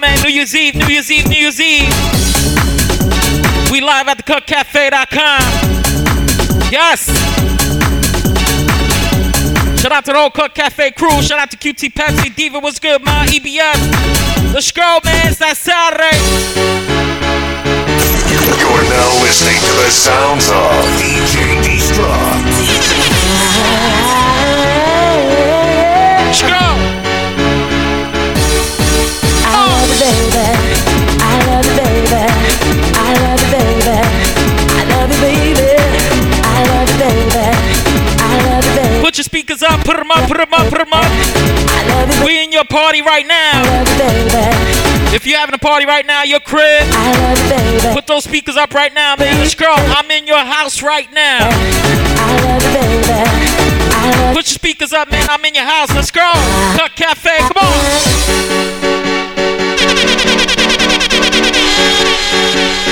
Man. New Year's Eve, New Year's Eve, New Year's Eve. We live at the cutcafe.com. Yes. Shout out to the whole Cut Cafe crew. Shout out to QT Pepsi. Diva, what's good, man? EBS. Let's go, man. It's that Saturday. You're now listening to the sounds of DJ Destruct. Put your speakers up. Put them up. Put them up. Put them up. I love you, baby. We in your party right now. love you, baby. If you're having a party right now, your crib, I love you, baby. put those speakers up right now, man. Let's go. I'm in your house right now. I love you, baby. I love Put your speakers up, man. I'm in your house. Let's go. Cut Cafe. Come on. Thank you.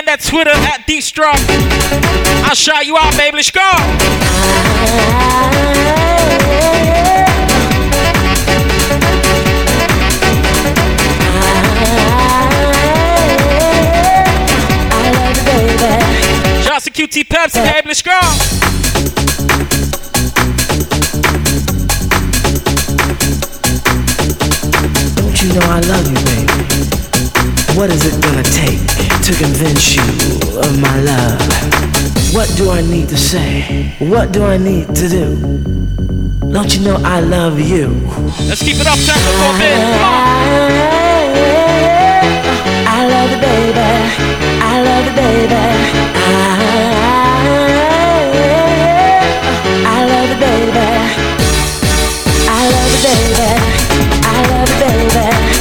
On that Twitter at Destruct. I'll shout you out, baby. Let's go. To QT Pepsi, baby. Let's go. Don't you know I love you, baby? What is it gonna take to convince you of my love? What do I need to say? What do I need to do? Don't you know I love you? Let's keep it up tempo for a bit. Come on. I love you, baby. I love you, baby. I love you, baby. I love you, baby. I love you, baby.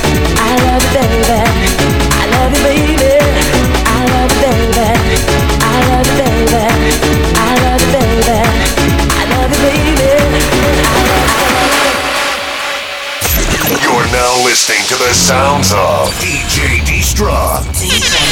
Listening to the sounds of DJ Destruct.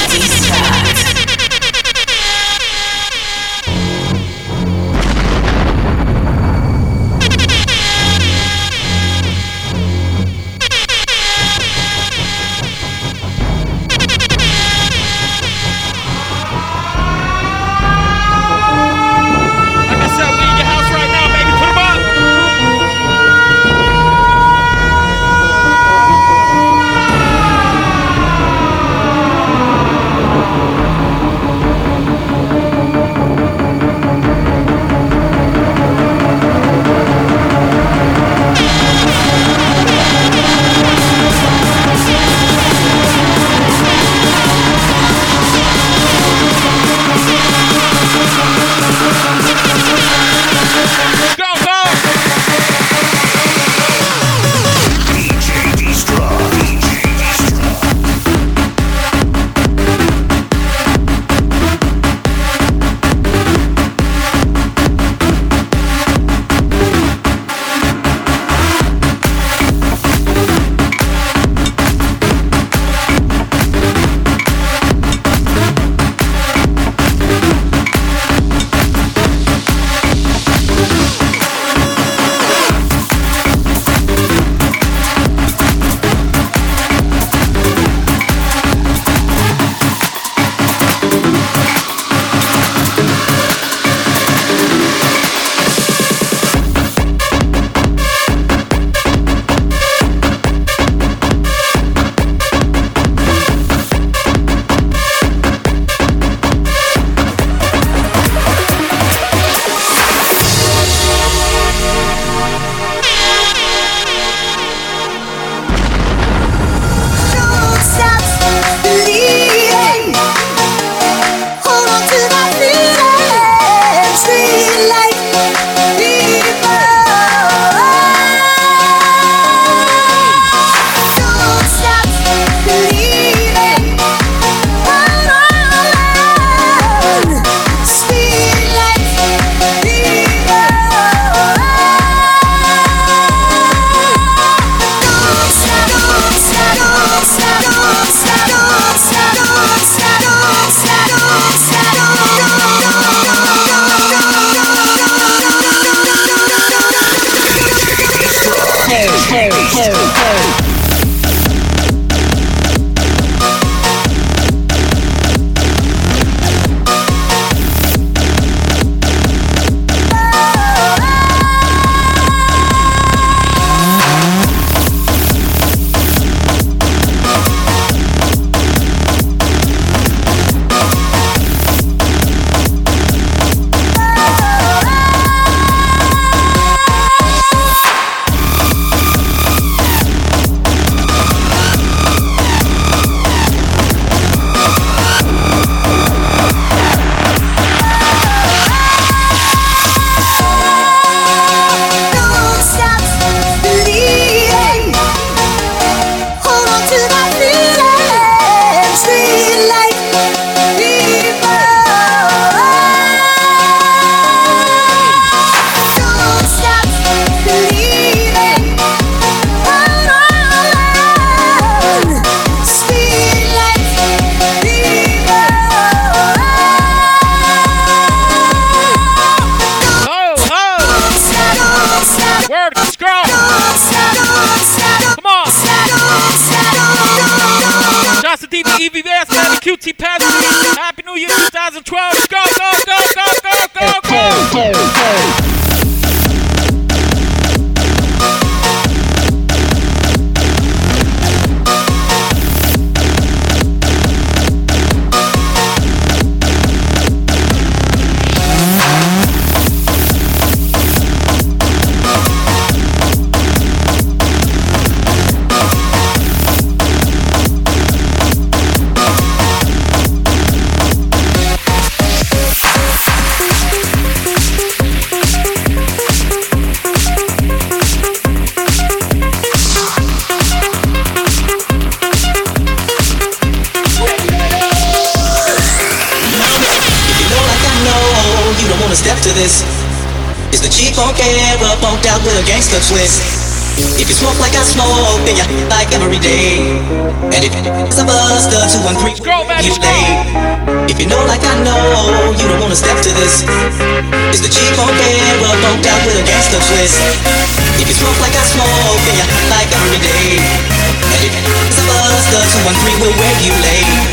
this If you smoke like I smoke, then you're like every day And Hey, it's a the 213 will wake you late.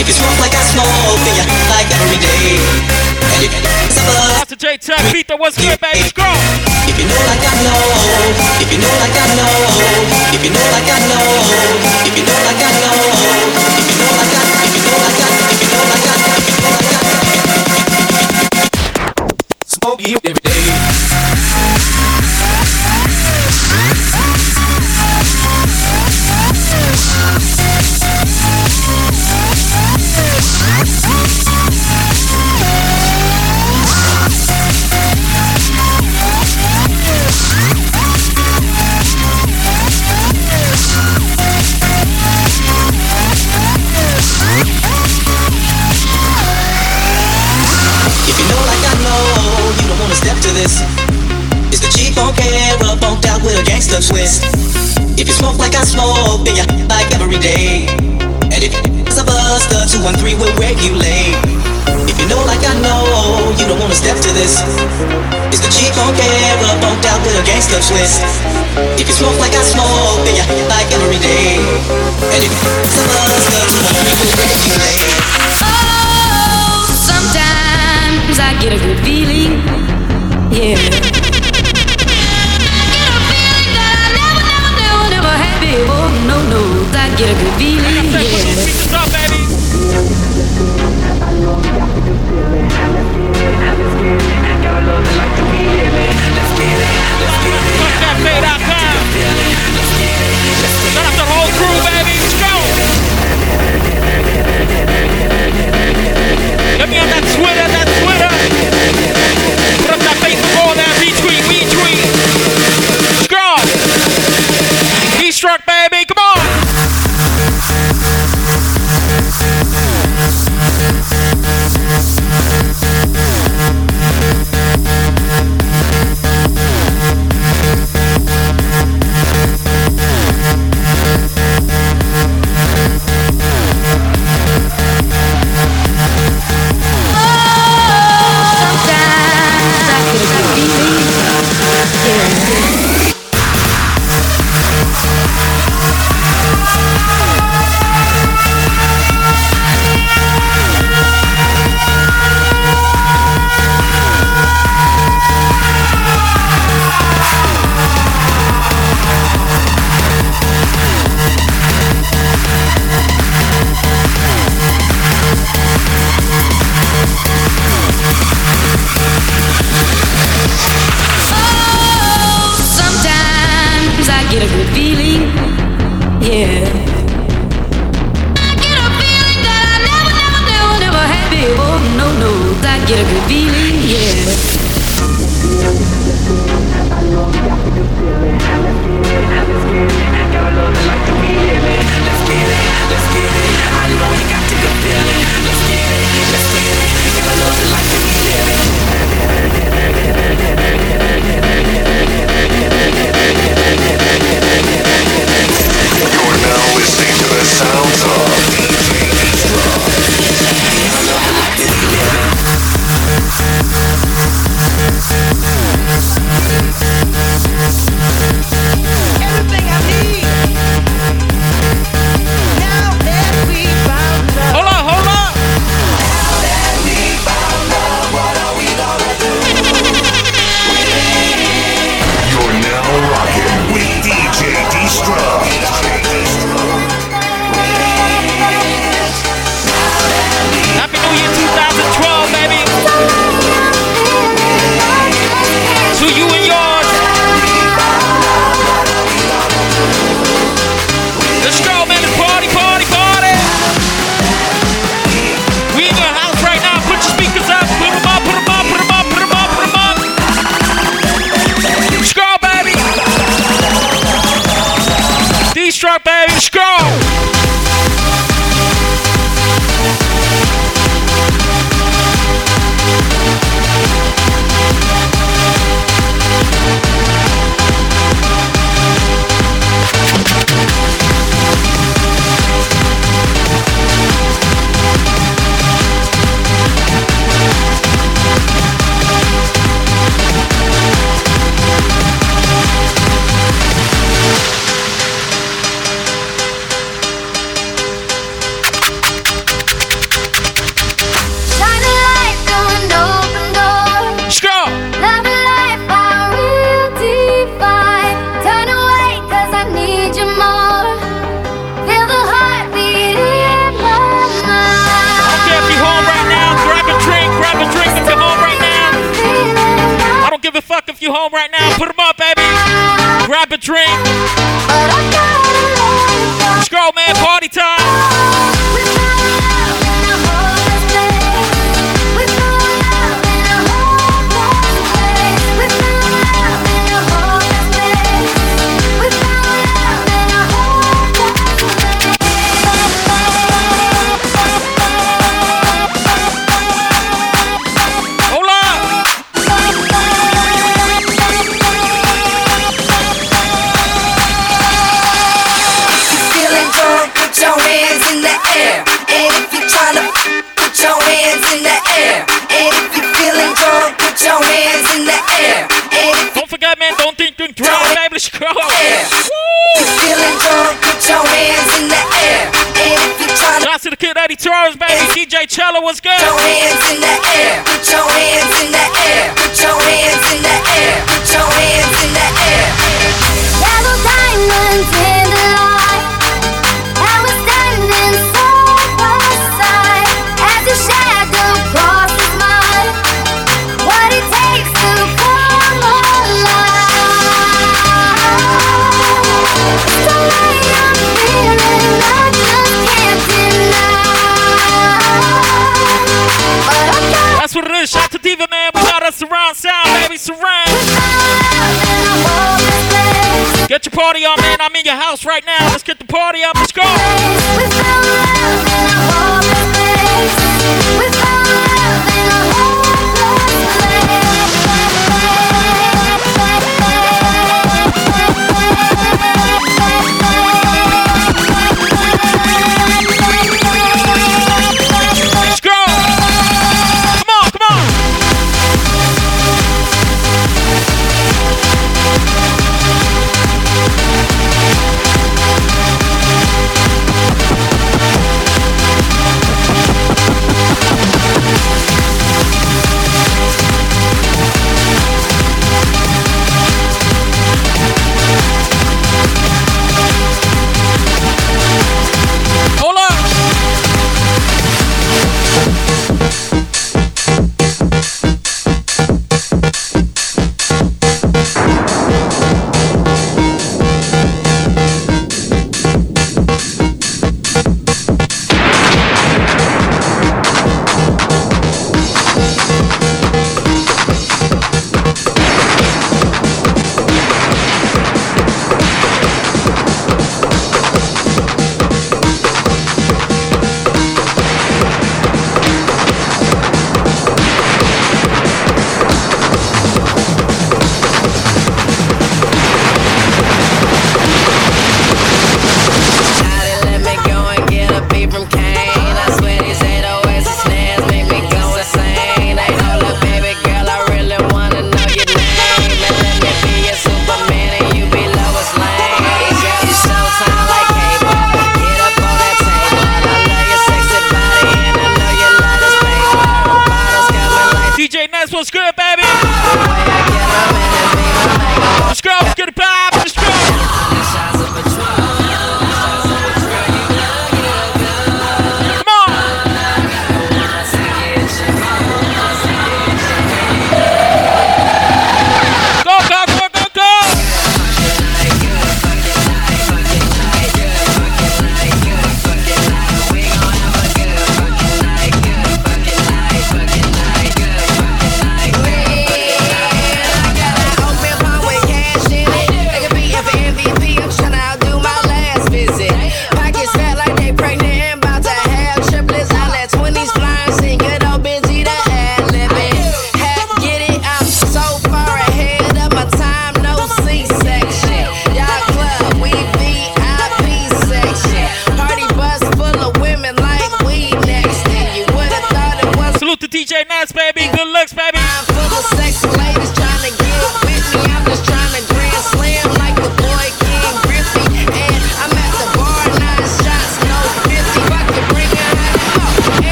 If you smoke like I smoke, then you're like every day Hey, it's a buster After J-Tech, beat the what's good, baby, go! If you know like I know, if you know like I know If you know like I know, if you know like I know If you know like I, if you know like I, if you know like I switch. If you smoke like I smoke, then you like every day. And if some of us love tomorrow, you will recognize. Oh, sometimes I get a good feeling.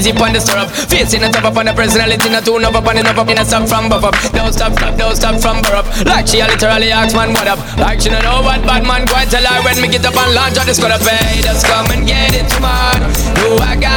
Easy on the syrup. Facing the top up on the personality, not tune up up on the up in a stop from buff up. Don't stop, stop, don't stop from burr up. Like she a literally asks man what up. Like she don't know what bad man going tell her when me get up and launch on the squad up. Hey, just come and get it, man. Know I got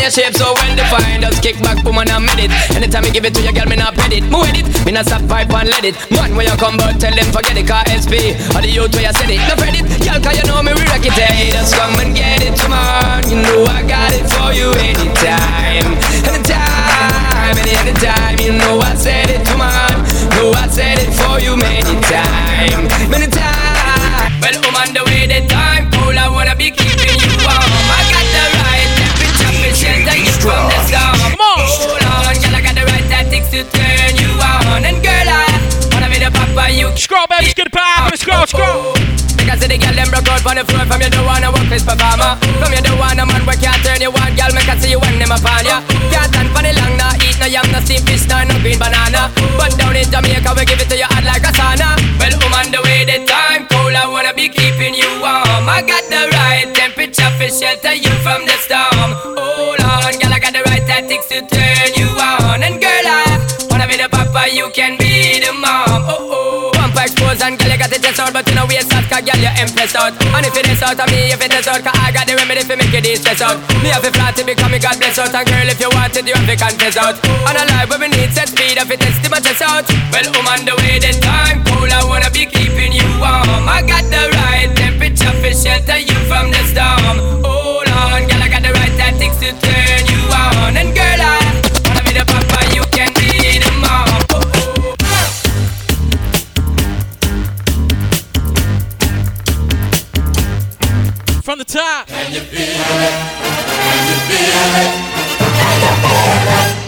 your shape so well defined. Just kick back, boom, and I made it. Anytime you give it to your girl, me not pet it. Move it, me not stop pipe and let it. Man, when you come, but tell them forget it, car SP. Or the youth where you said it, no credit. Girl, cause you know me, we rock it. Hey, just come and get it, come on. You know I got it for you anytime. Anytime, any, anytime. You know I said it, come on. No, I said it for you many times, many times. Well, on the way, the time cold. I wanna be keeping you warm. Shelter you from the storm. Come on, hold on, girl, I got the right tactics to turn you on. And girl, I wanna be the papa you. Scroll, baby, the pop, scroll, scroll. Oh, oh. Because the girl them broke out on the floor. From you don't wanna work this performer From you don't wanna man we can't turn you on. Girl, make I see you when them upon ya. Can't stand for the long, nah Eat no yam, no steamed fish, nah, no green banana. But down in Jamaica we give it to you hot like a sauna. Well, I'm on the way, the time cold I wanna be keeping you warm. I got the right temperature for shelter you from the storm. Hold be you can be the mom. Oh, oh. Pump expose and girl, you got it just out But you know waste out, cause girl, you impressed out. And if it is out of me, if it is out Cause I got the remedy for make it stress out. Me have a flat to become me God bless out And girl, if you want it, you have to confess out. On a life where we need set speed If it is to my chest out. Well, I'm on the way, the time cool I wanna be keeping you warm. I got the right temperature for shelter you from the storm From the top. Look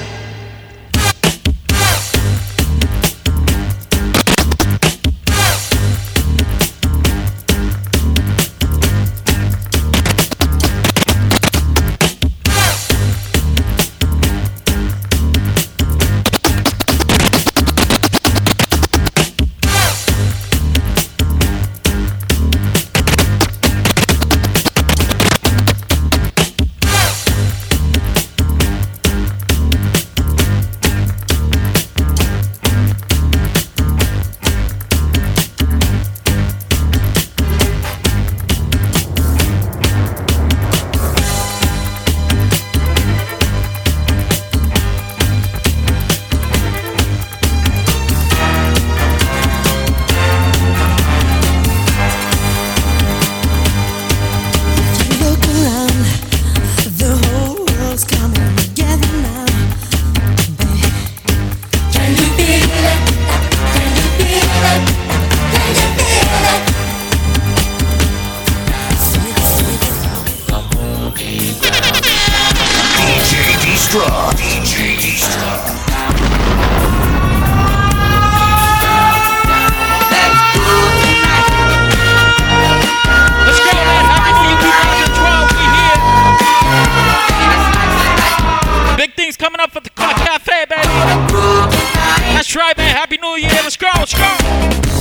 2012. We here. Big things coming up at the Cafe, baby. That's right, man. Happy New Year. Let's go, let's go.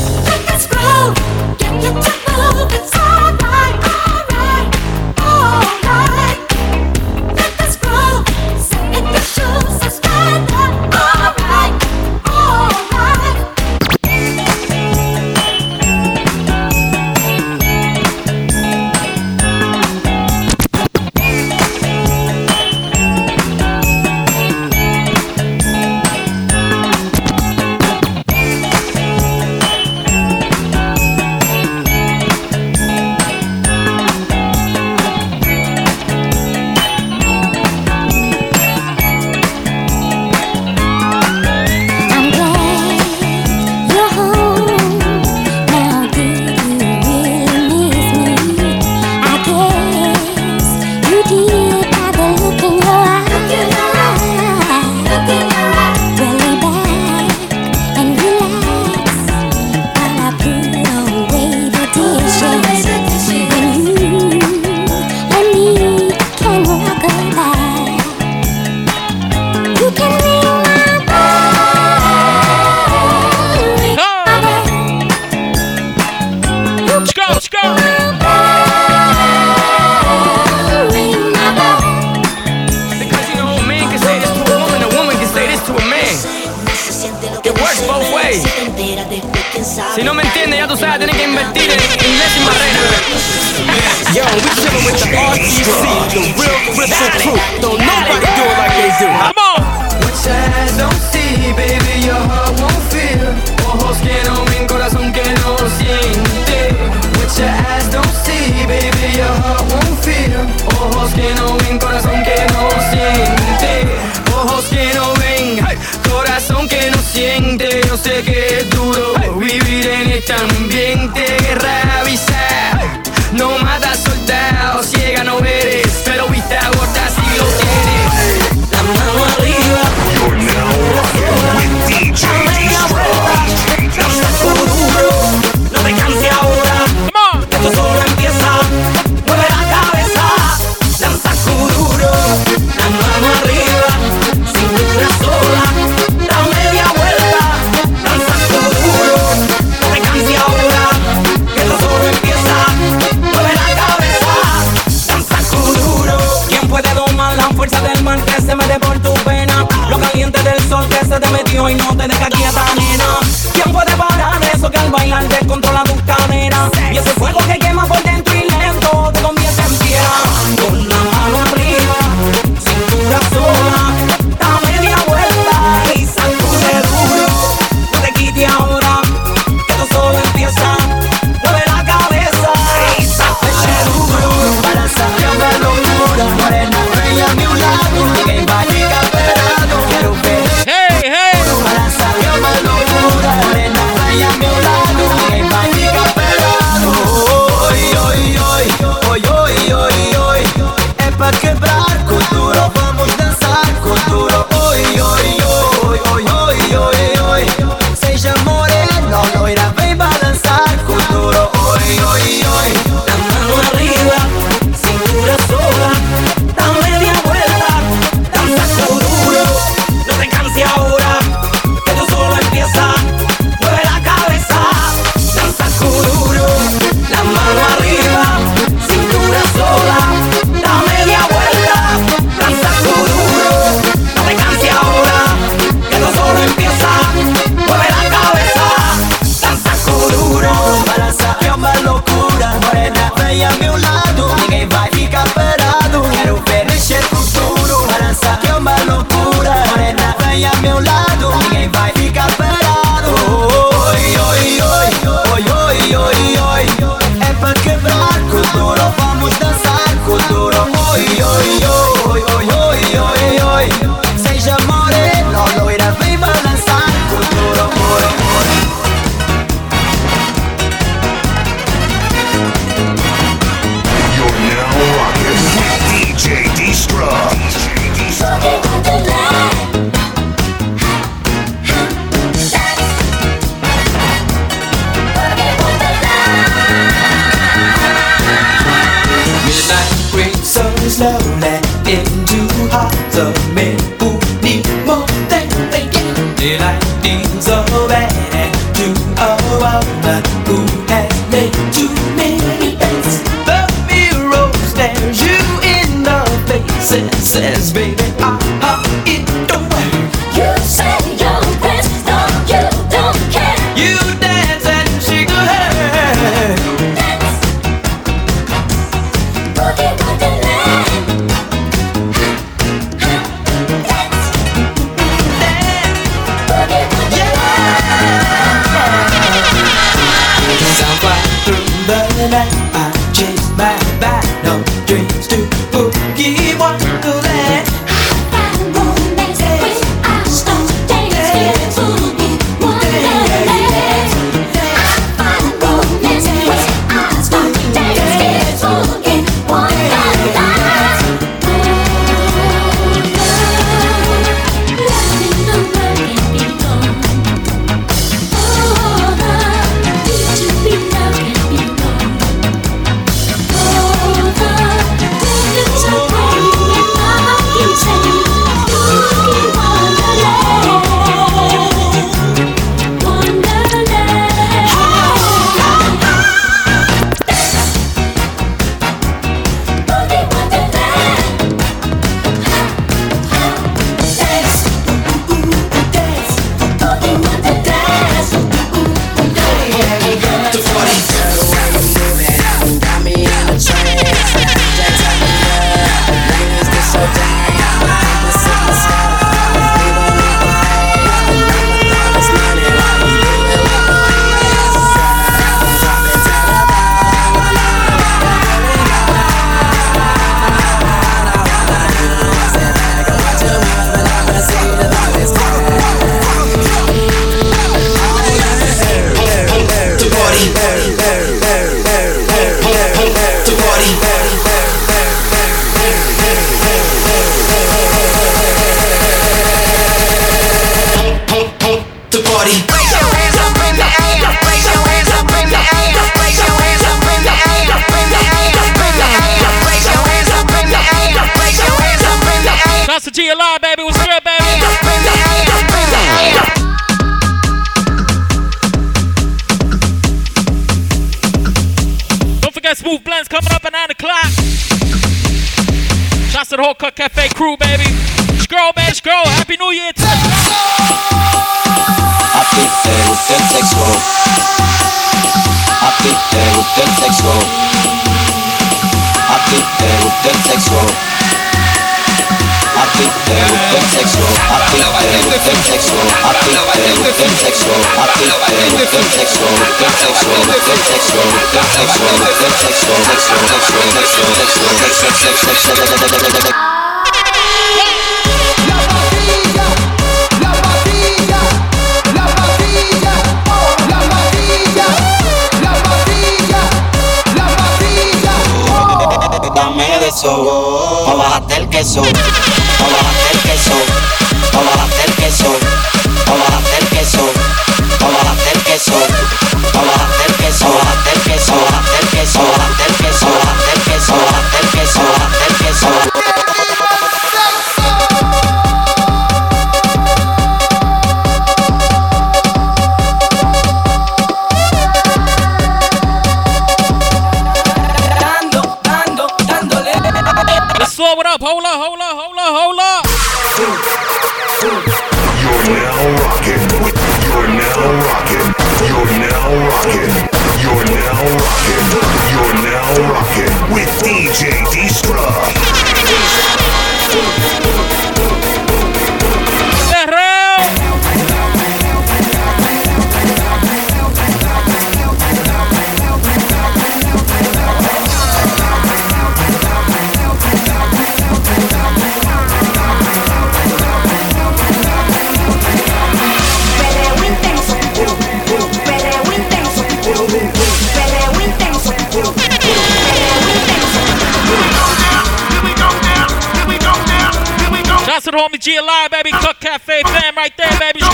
homie G Alive, baby. Cut Cafe fam right there, baby.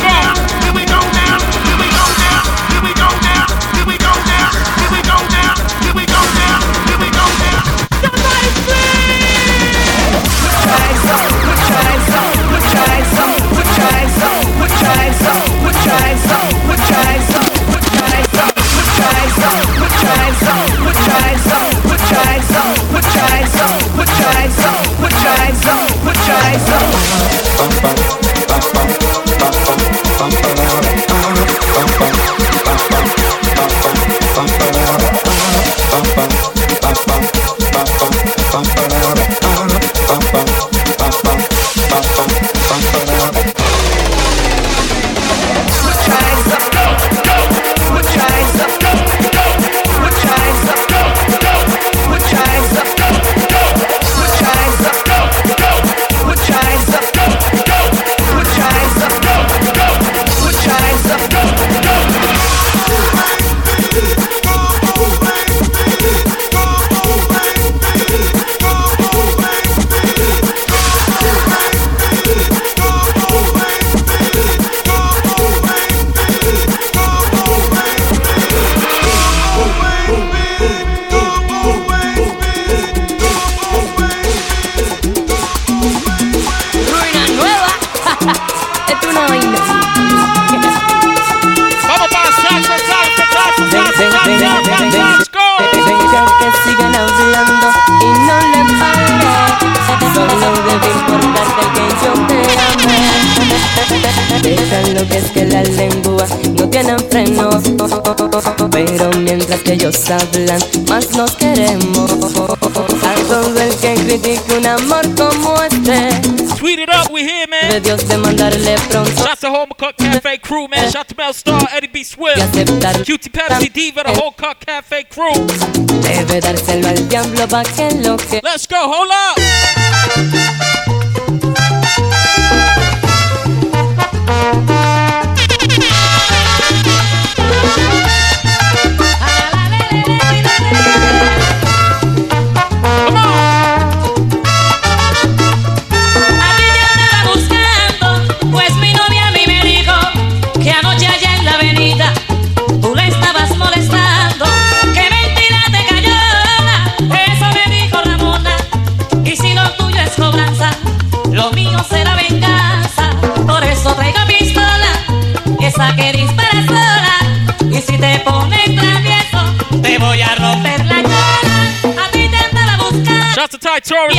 Puede dárselo al diablo pa' que lo que. Let's go, hold on.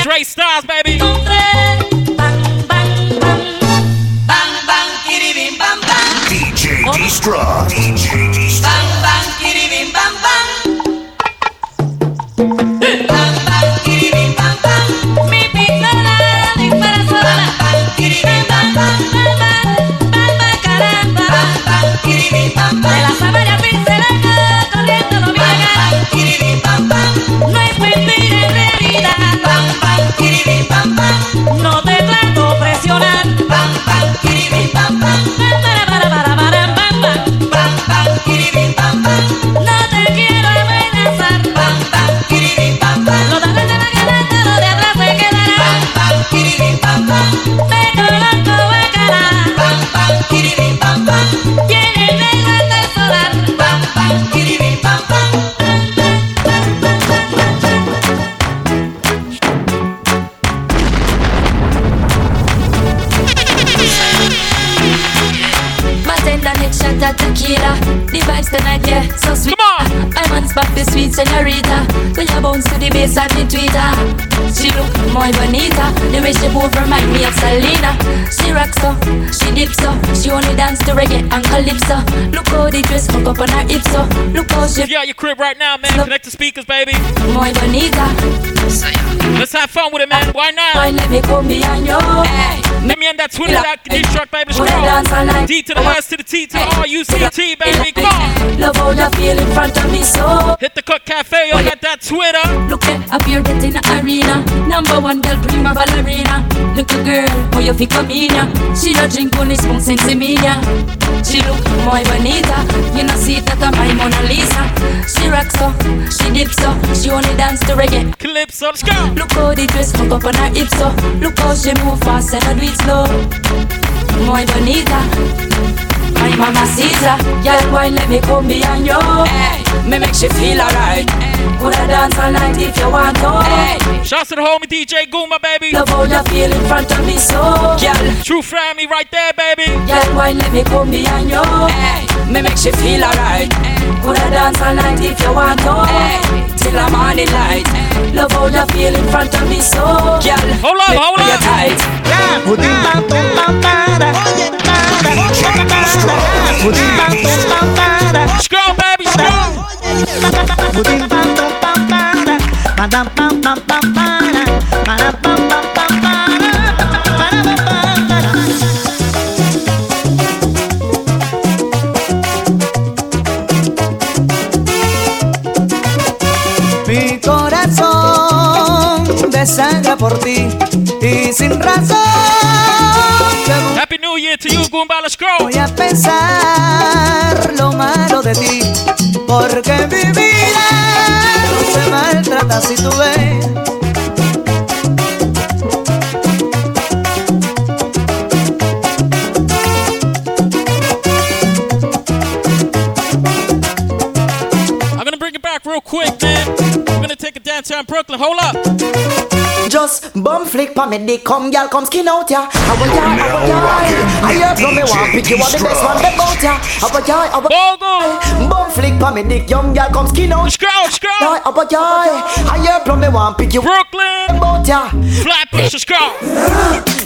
Dre Stars, baby. DJ DJ more bonita. The way she move remind me of Selena. She rocks so, she dips so. She only dance to reggae and calypso. Look how the dress hook up on her hips so. Look how she. At your crib right now, man, connect the speakers, baby. Muy bonita. Let's have fun with it, man. Why not? Why let me come behind you? Let me on that Twitter, that D-Truck, baby. Scroll. D to the S to the T to the R-U-C-T, baby. Come on. Love how you feel in front of me so. Hit the Cut Cafe on that, that Twitter. Look at up here getting the arena. Number one girl, prima ballerina. Look a girl, how you feel come in ya. She don't drink only spoon ya. She look muy bonita. You know see that I'm my Mona Lisa. She rocks so, she dips so. She only dance to reggae. Calypso, let's go. Look how the dress hook up on her hips so. Look how she move fast and I do it slow. Muy bonita. My mama Caesar, girl, why let me come behind you? Hey, me make she feel alright. Coulda dance all night if you want to. Hey, Shouts to the homie DJ Gooma, baby. love how you feel in front of me so. Girl, True family right there, baby. girl, why let me come behind you? Hey, me make she feel alright. Coulda dance all night if you want to. Hey, till the morning light. Love how you feel in front of me so. Girl, Hold up, make hold me up. tight. Scroll, baby, scroll. Mi corazón desangra por ti y sin razón Happy New Year to you, Goomba. Let's go. voy a pensar lo malo de ti porque mi vida no se maltrata si tú ves. I'm gonna bring it back real quick, man. We're gonna take it downtown Brooklyn. Hold up. Just bum flick pa me dick, come girl, come skin out ya. How are ya, how are ya? I hear from me one pick you are the best one, the bout ya. How are ya, how are Bogo. Bum flick pa me dick, young girl, come skin out. Scroll, scroll. ya. How ya? I hear from me one pick you Brooklyn. about ya. Flatbush, let's go.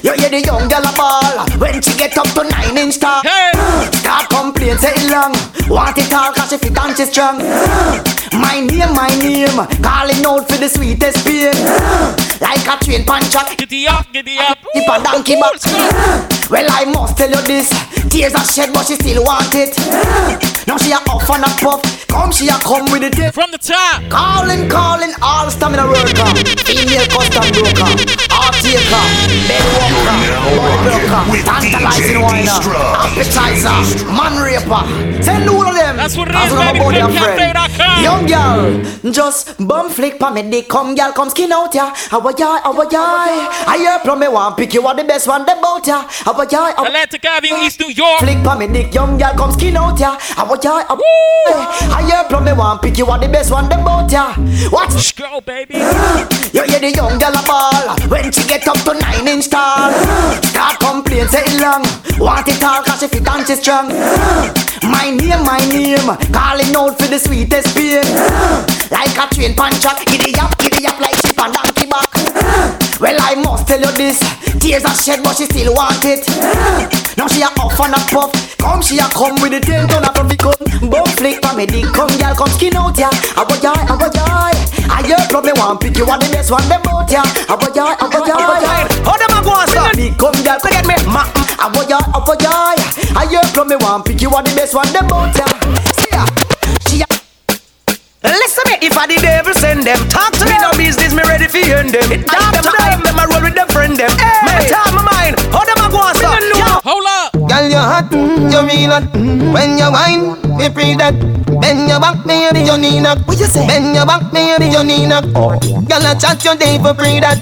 You hear the young girl a ball when she get up to nine inch tall. Hey. Start complain, say it long. Want it all cause she fit and she strong. My name, my name, calling out for the sweetest pain. Like a train punch up. Giddy up, giddy up. If a donkey box. Well, I must tell you this. Tears are shed, but she still want it. Now she a off and a puff. Come, she a come with it. From the top. Calling, calling, all stamina worker. Female custom broker. Art taker. Bed walker. Body with Tantalizing whiner. Appetizer. Man raper. Send all of them. That's what it one of baby. body and friend. Young girl, just bum flick pa me dick. Come, girl, come skin out ya. How are ya? How are ya? I hear from me one pick you are the best one. The bout ya. How are ya? Atlantic Avenue, East New York. Flick pa me dick, young girl, come skin out ya. I want ya? How I hear from me one pick you are the best one. The bout ya. What? Go, baby. You hear the young girl a ball when she get up to nine inch tall. Start complain, say it long. Want it all cause she fit and she strong. My name, my name, calling out for the sweetest pain. Like a train punch up, giddy up, giddy up like sheep and donkey back. Well, I must tell you this. Tears are shed, but she still want it. Now she a off and a puff. Come, she a come with the ten ton of the cut. Bum flick for me, dick. Come, girl, come skin out ya. How about ya? How about ya? I hear from me one pick you are the best one. Them out ya. How about ya? How about ya? How them a go and stop? Come, girl, come get me. Ma, about ya? How about ya? I hear from me one pick you are the best one. Them out ya. Listen me, if I the devil send them, talk to me no business, me ready for end them. Talk to them, them I roll with them friend them. Me talk my mind, how them a go and stop? Hold up. Girl, you hot, you real hot. When you whine, me free that. Bend your back, baby, you need knock. What you say? Bend your back, baby, you need knock. Oh. Girl, I chat your day for free that.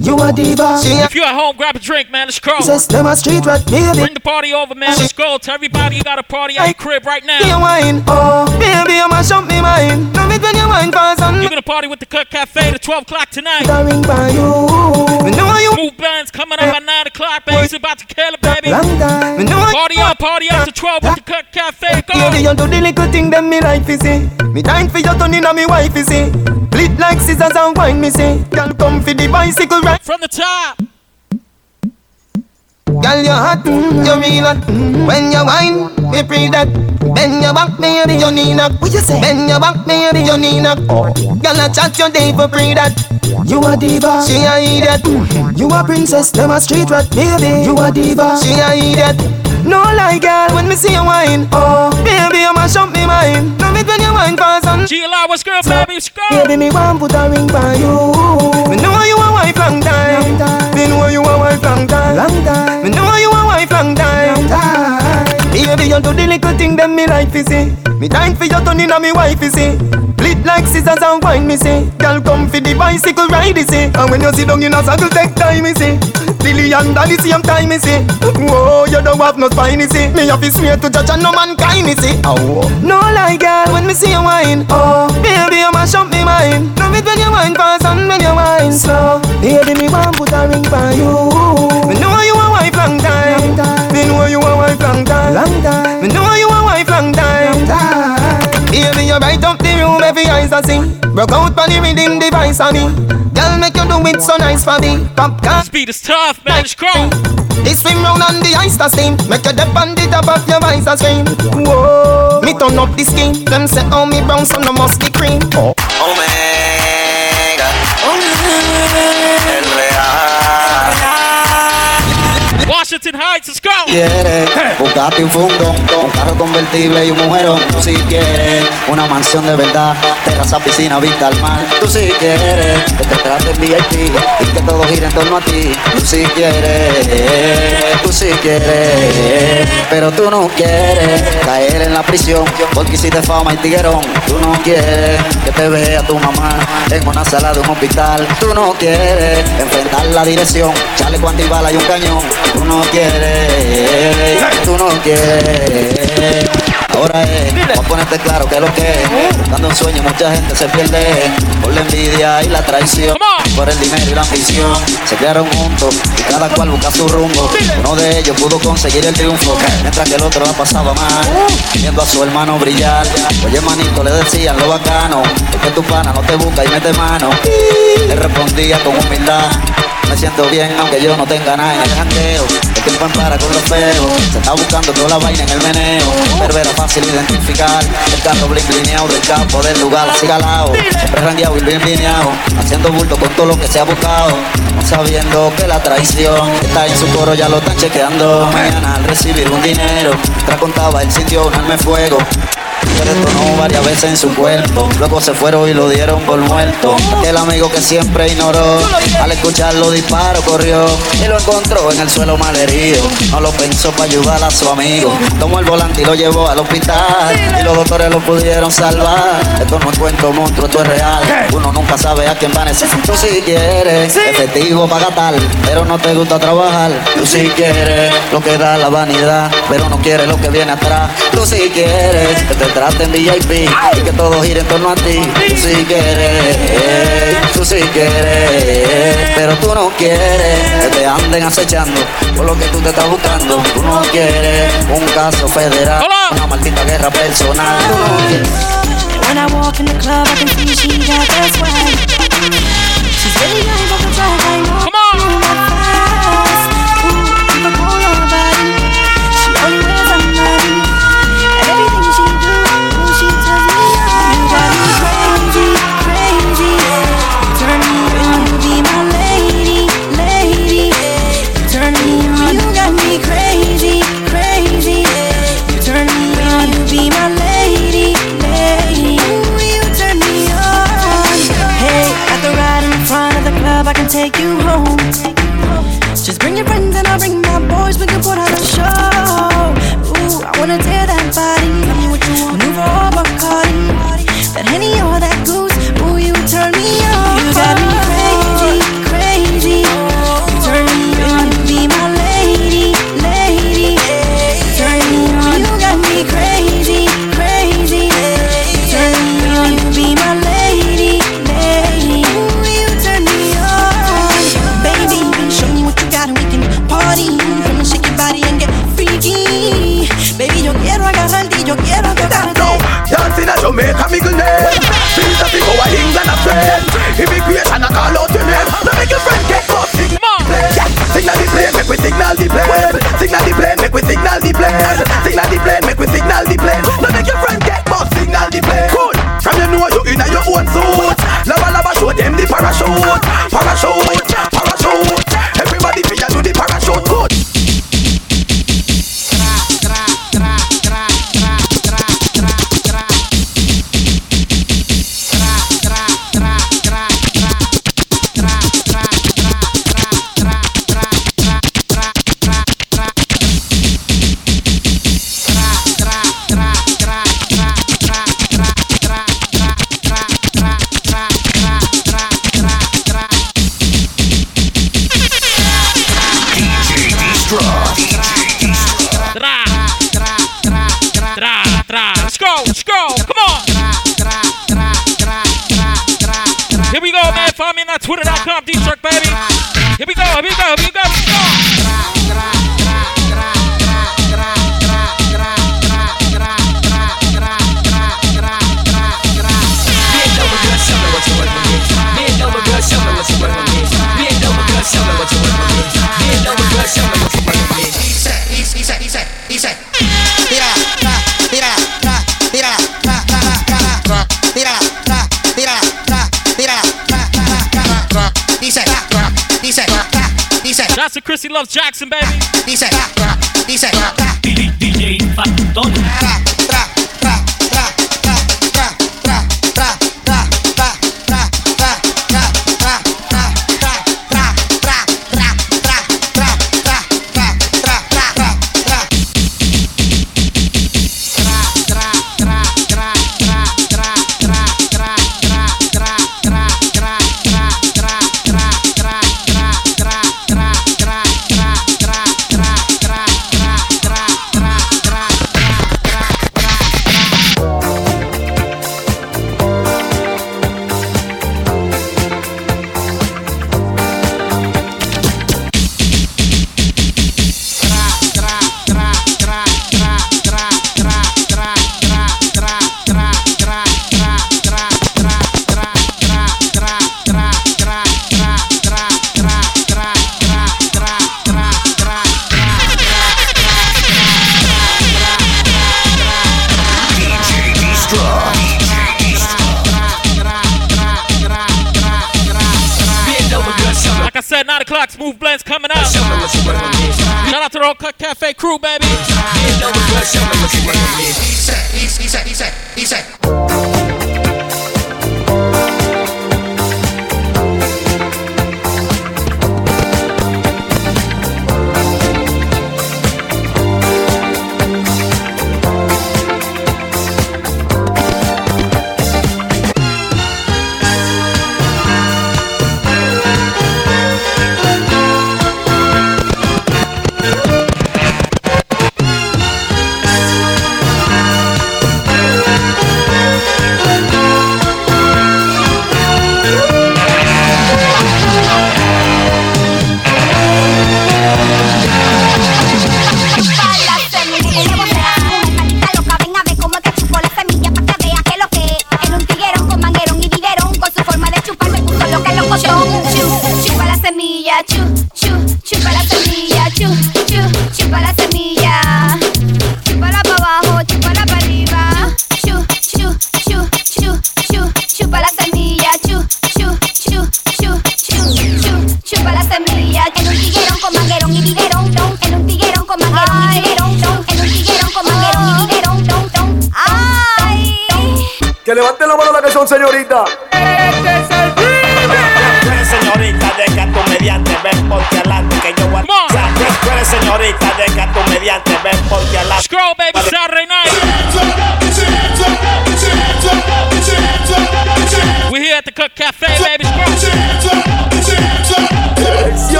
You a diva. If you're at home, grab a drink, man. Let's go. says them a street rat, baby. Bring the party over, man. Let's go. To everybody, you got a party at your crib right now. You now. whine, oh, baby, you mash up me mind. Love it when you whine fast and You're gonna party with the Cut Cafe at 12 o'clock tonight. I by you. Me know you Smooth bands coming up at 9 o'clock, baby. It's about to kill it, baby. long time. Me know Party up, party after 12 with the Cut Cafe. Go. Baby, you do the little thing them me like to see. Me time for you turning on me wife you see. Split like scissors and wine me see. Girl come for the bicycle ride. From the top. Girl, you hot, you real hot. When you wine, me pre that. Bend your back, baby, you need knock. What you say? Bend your back, baby, you need knock. Oh. Girl, I chat your day for pre that. You a diva, she a idiot. You a princess, them a street rat, baby. You a diva, she a idiot. No lie, girl, when me see you wine. Oh, baby, you mash up me mind. Love it when you wine fast and. G Law, what's good, baby? Score. Baby, me want put a ring by you. Me know you a wife long time. Me know you a wife long time. Long time. Me know you a wife long time. Long time. Baby, you do the little thing them me like to see. Me time for you turning on me wife you see. Split like scissors and wine me see. Girl come for the bicycle ride you see. And when you sit down in a circle take time me see. Lily and Dolly same time me see. Whoa, you don't have no spine you see. Me have to swear to judge and no mankind me see. Oh, no lie girl when me see you wine. Oh, baby you mash up me mind. Love it when you wine fast and when you wine slow. Baby me want put a ring for you. Me know you a wife long time. Me know you a wife long time. Long time. Me know you a wife long time. Long time. Baby you bright up the room every eyes I see. Broke out on the rhythm device on me. Girl make you do it so nice for me. Popcorn. Speed is tough, man. It's crawl. They swim round on the ice to steam Make you dip on the top of your eyes to scream Whoa Me turn up the scheme Them say oh me brown so no must be cream oh. Omega. El real. Washington Heights, let's buscate un fondo, un carro convertible y un mujerón. Tú si quieres una mansión de verdad, terraza, piscina, vista al mar. Tú si quieres que te traten VIP y que todo gire en torno a ti. Tú si quieres, tú si quieres, pero tú no quieres caer en la prisión porque hiciste fama y tiguerón. Tú no quieres que te vea tu mamá en una sala de un hospital. Tú no quieres enfrentar la dirección, chaleco antibala y un cañón. Tú no quieres, tú no quieres. Ahora es, vamos a ponerte claro que lo que es. Buscando un sueño, mucha gente se pierde por la envidia y la traición. Por el dinero y la ambición. Se crearon juntos y cada cual busca su rumbo. Uno de ellos pudo conseguir el triunfo, mientras que el otro la pasaba mal. Viendo a su hermano brillar. Oye, manito, le decían lo bacano. Es que tu pana no te busca y mete mano. Él respondía con humildad. Me siento bien aunque yo no tenga nada en el jangueo El tiempo para con los feos Se está buscando toda la vaina en el meneo. Pervera fácil identificar. El carro blin blineado del campo del lugar así galao Siempre rangueado y bien lineado Haciendo bulto con todo lo que se ha buscado. Sabiendo que la traición Está en su coro ya lo están chequeando. Mañana al recibir un dinero Mientras contaba él sintió un arma de fuego se detonó varias veces en su cuerpo. Luego se fueron y lo dieron por muerto. El amigo que siempre ignoró, al escuchar los disparos corrió y lo encontró en el suelo malherido. No lo pensó para ayudar a su amigo. Tomó el volante y lo llevó al hospital. Y los doctores lo pudieron salvar. Esto no es cuento monstruo, esto es real. Uno nunca sabe a quién va a necesitar. Tú si quieres efectivo para tal, pero no te gusta trabajar. Tú si quieres lo que da la vanidad, pero no quieres lo que viene atrás. Tú si quieres que te traten VIP y que todo gire en torno a ti. Tú si quieres, tú si quieres, pero tú no quieres que te anden acechando por lo que tú te estás buscando. Tú no quieres un caso federal, una maldita guerra personal. Tú no quieres. When I walk in the club, I can see she got that swag. She's really young, friend. Immigration I call out your name Now make your friend get up Signal the plane, make we signal the plane. Signal the plane, make we signal the plane. Signal the plane, make we signal the plane. Now make your friend get up, signal the plane. Good, from you know you in your own suit. Lava lava show them the parachute. Parachute. love Jackson, baby.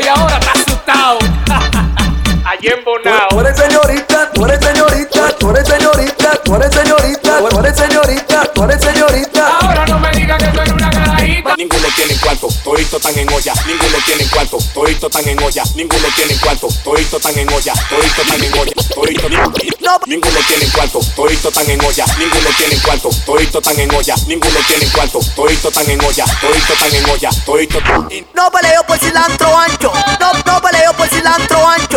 y ahora está asustado. Allí en Bonao. Tú eres señorita, tú eres señorita, tú eres señorita, tú eres señorita, tú eres señorita, tú eres señorita ninguno tiene cuarto, todito tan en olla, ninguno tiene cuarto, todito tan en olla, ninguno tiene cuarto, todito tan en olla, todito tan en olla, todito no. ninguno tiene cuarto, todito tan en olla, ninguno tiene cuarto, todito tan en olla, ninguno tiene cuarto, todito tan en olla, todito tan en olla, todito No peleo por cilantro ancho, no, no peleo por cilantro ancho.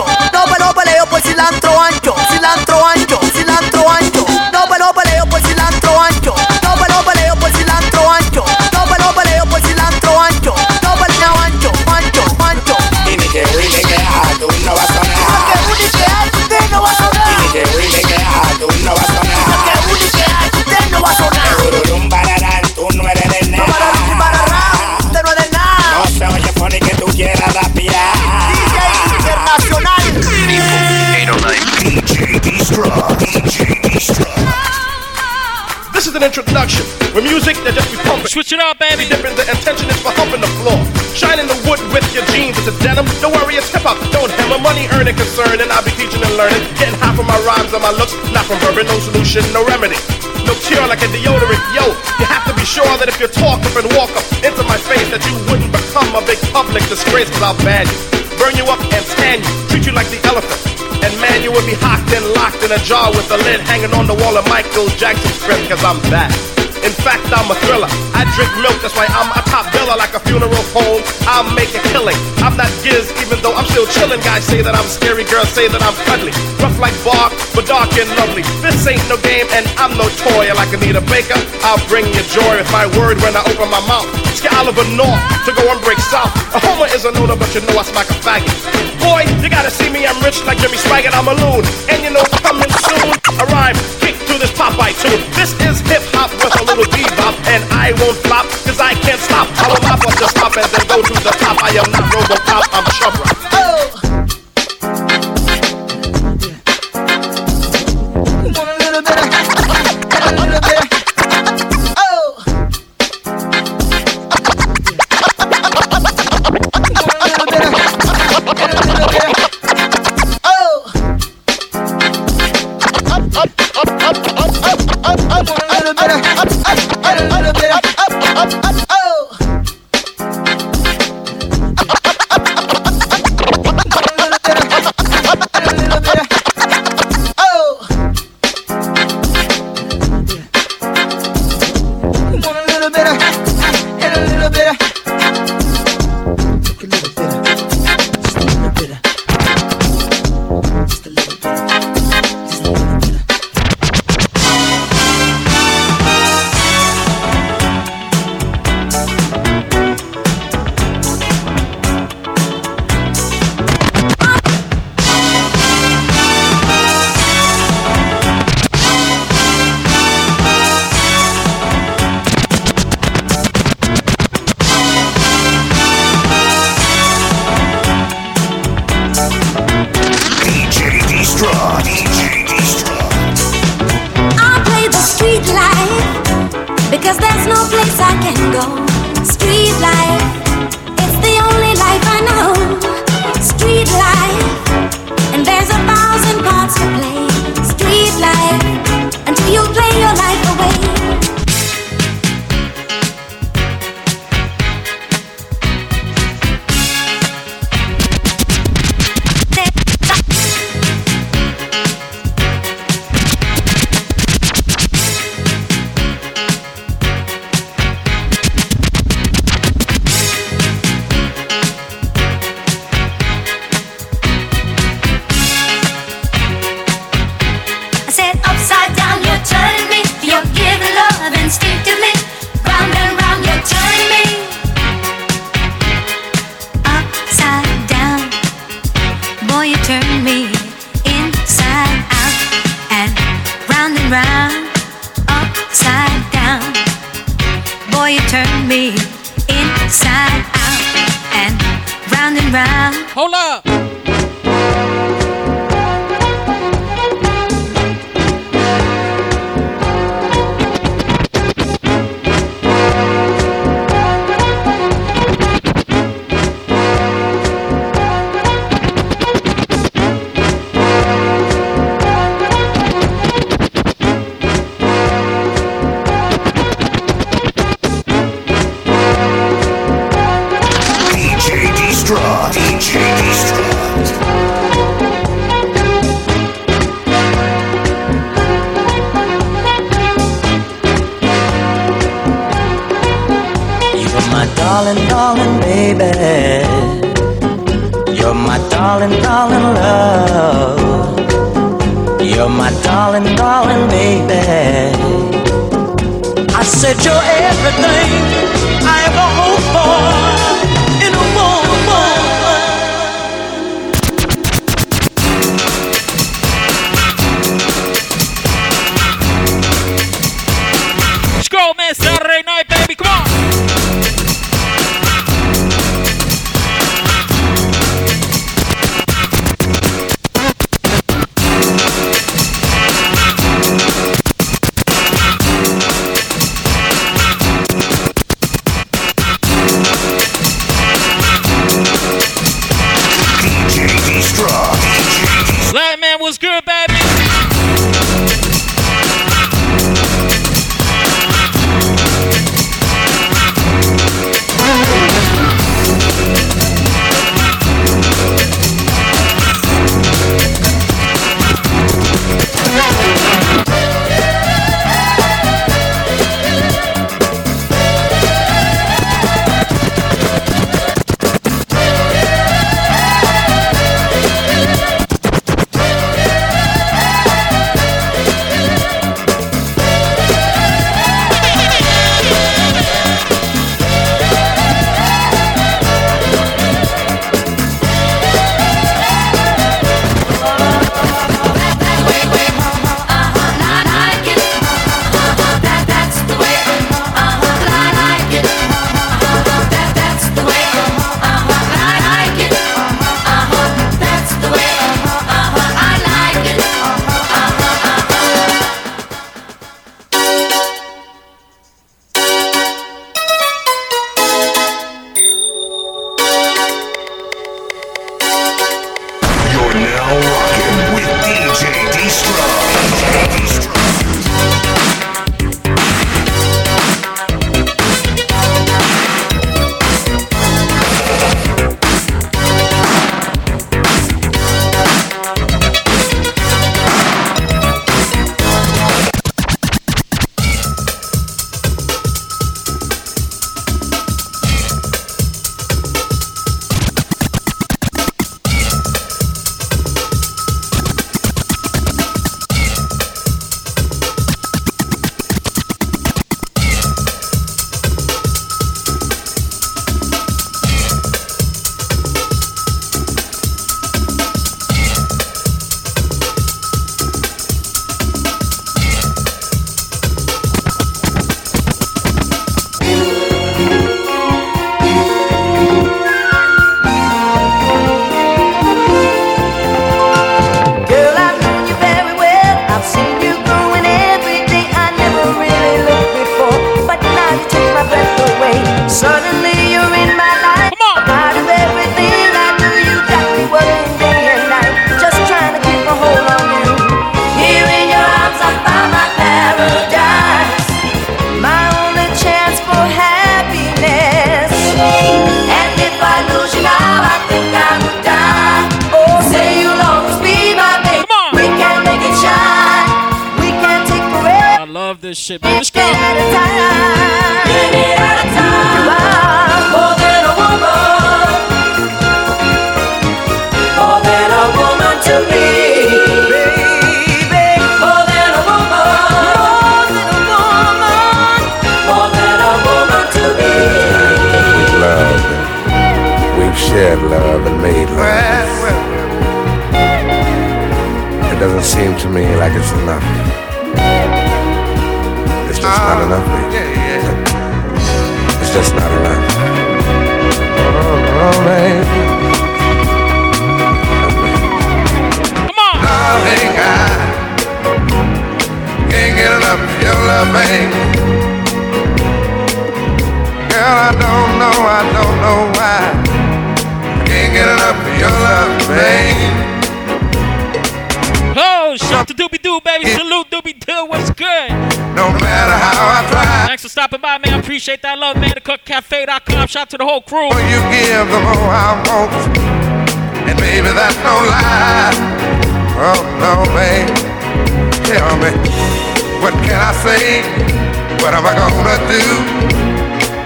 Is an introduction. With music that just be pumping. Switch it up, baby. Different. The intention is for humping the floor. Shining the wood with your jeans. It's a denim. Don't worry, it's hip hop. Don't have hammer. Money earning concern. And I'll be teaching and learning. Getting half of my rhymes and my looks. Not from bourbon. No solution, no remedy. No cure like a deodorant. Yo, you have to be sure that if you talk up and walk up into my face, that you wouldn't become a big public disgrace. Cause I'll ban you. Burn you up and stand you. Treat you like the elephant. And man, you would be hocked and locked in a jar with the lid hanging on the wall of Michael Jackson's script, cause I'm back. In fact, I'm a thriller. I drink milk, that's why I'm a top biller like a funeral home. I'll make a killing. I'm not Giz, even though I'm still chilling. Guys say that I'm scary, girls say that I'm cuddly. Rough like bark, but dark and lovely. This ain't no game, and I'm no toy. Like Anita Baker, I'll bring you joy with my word when I open my mouth. Scare Oliver North to go and break south. A homer is a noter, but you know I smack a faggot. Boy, you gotta see me, I'm rich like Jimmy Swaggart, I'm a loon. And you know, coming soon, a rhyme, kick to this is hip hop with a little bebop, and I won't flop, cause I can't stop. I will mop up the stop and then go to the top. I am not Robocop, I'm Chubba. Appreciate that love, man. cutcafe.com. Shout out to the whole crew. More you give, the more I want. And baby, that's no lie. Oh, no, babe. Tell me, what can I say? What am I gonna do?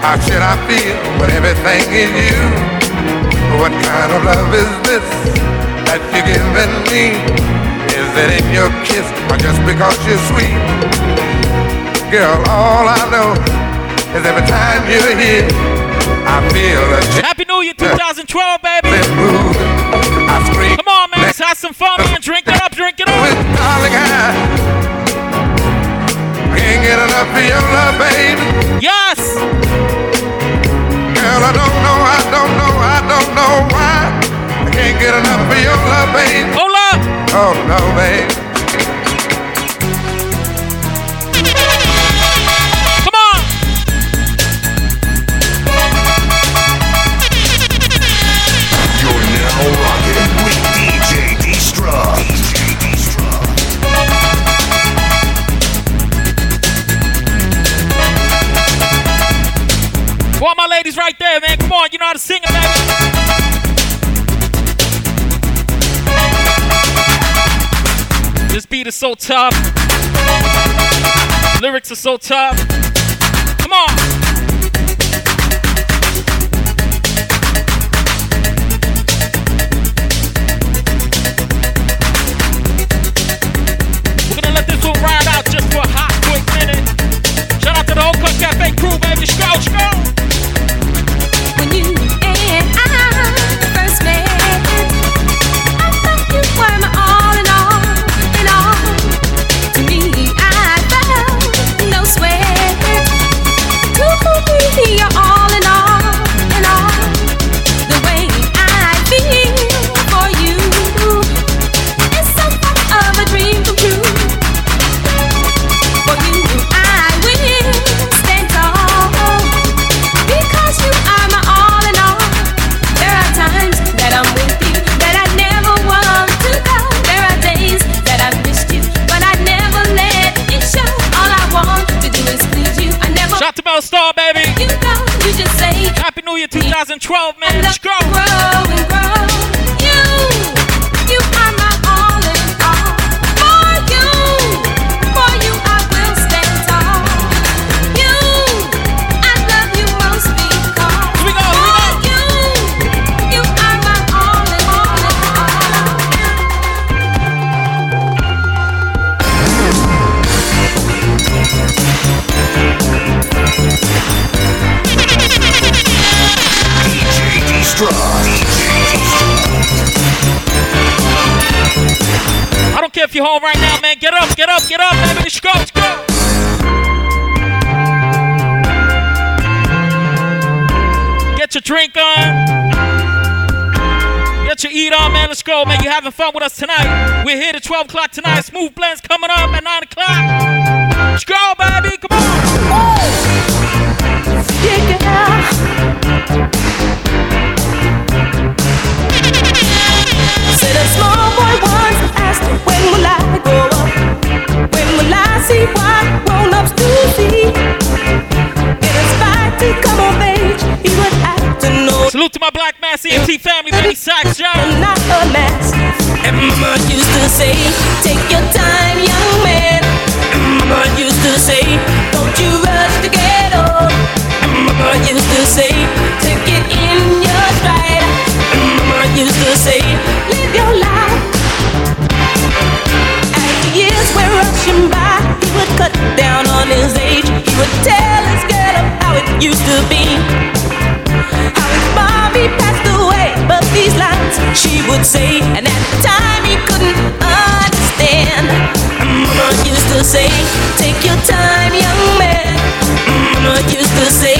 How should I feel when everything is you? What kind of love is this that you're giving me? Is it in your kiss or just because you're sweet? Girl, all I know is every time you're here, I feel a Happy New Year 2012, baby. I scream. Come on, man. Let's have some fun, man. Drink it up, drink it up. Darling, I I can't get enough of your love, baby. Yes. Girl, I don't know, I don't know, I don't know why. I can't get enough of your love, baby. Hold up. Oh, no, baby. Beat is so tough. Lyrics are so tough. Come on. You're home right now, man. Get up, get up, get up, baby. Let's go, let's go. Get your drink on. Get your eat on, man. Let's go, man. You're having fun with us tonight? We're here at 12 o'clock tonight. Smooth blends coming up at 9 o'clock. Let's go, baby. Come on. Yeah, yeah. Said Salute to my Black Mass EMT family, baby. Sax Joe. I'm not a mess. And mama used to say, Take your time, young man. And mama used to say, Don't you rush to get old. And mama used to say, Take it in your stride. And mama used to say, cut down on his age. He would tell his girl of how it used to be. How his mommy passed away, but these lines she would say, and at the time he couldn't understand. Mama used to say, Take your time, young man. Mama used to say,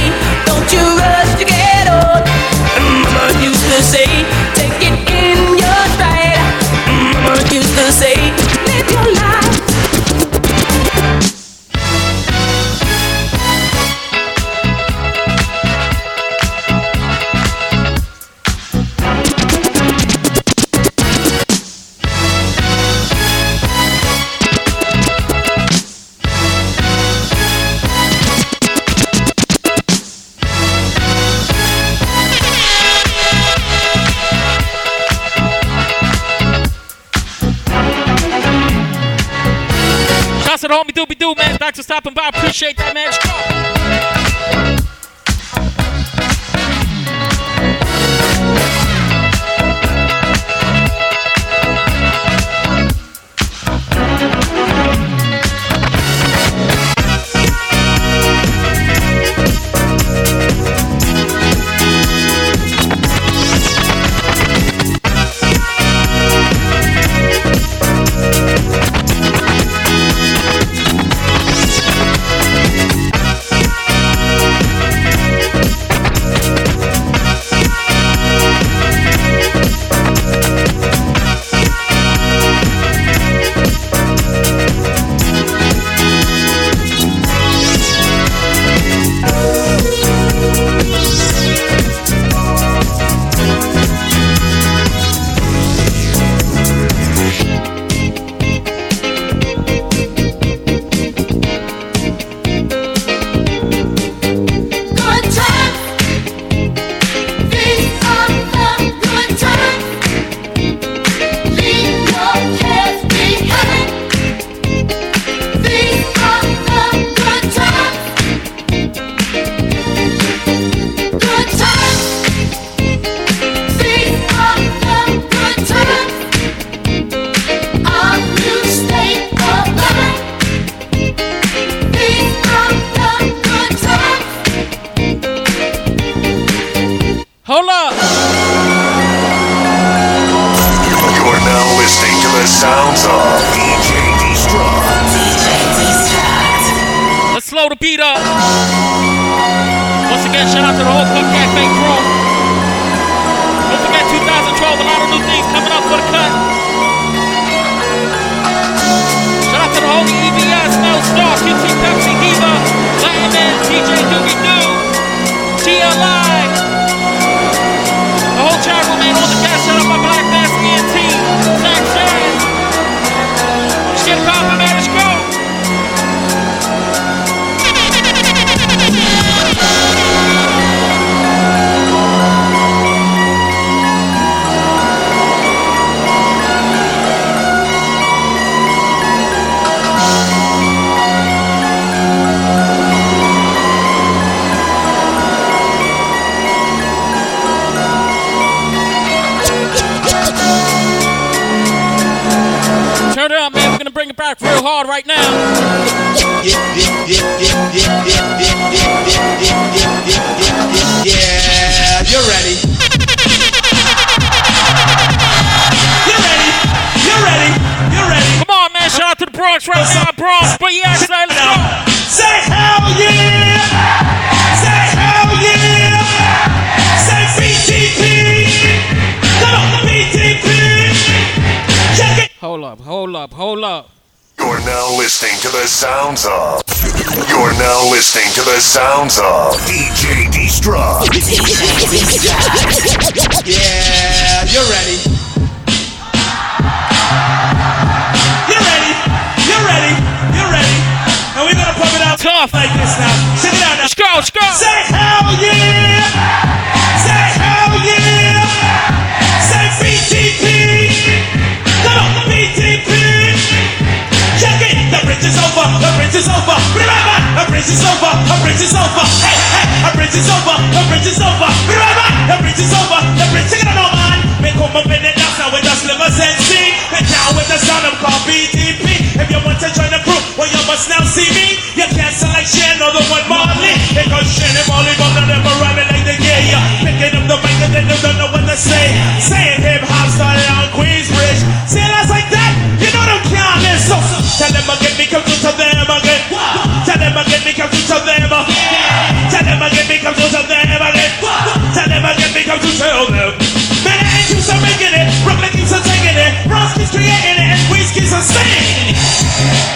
to stopping by. Appreciate that, man.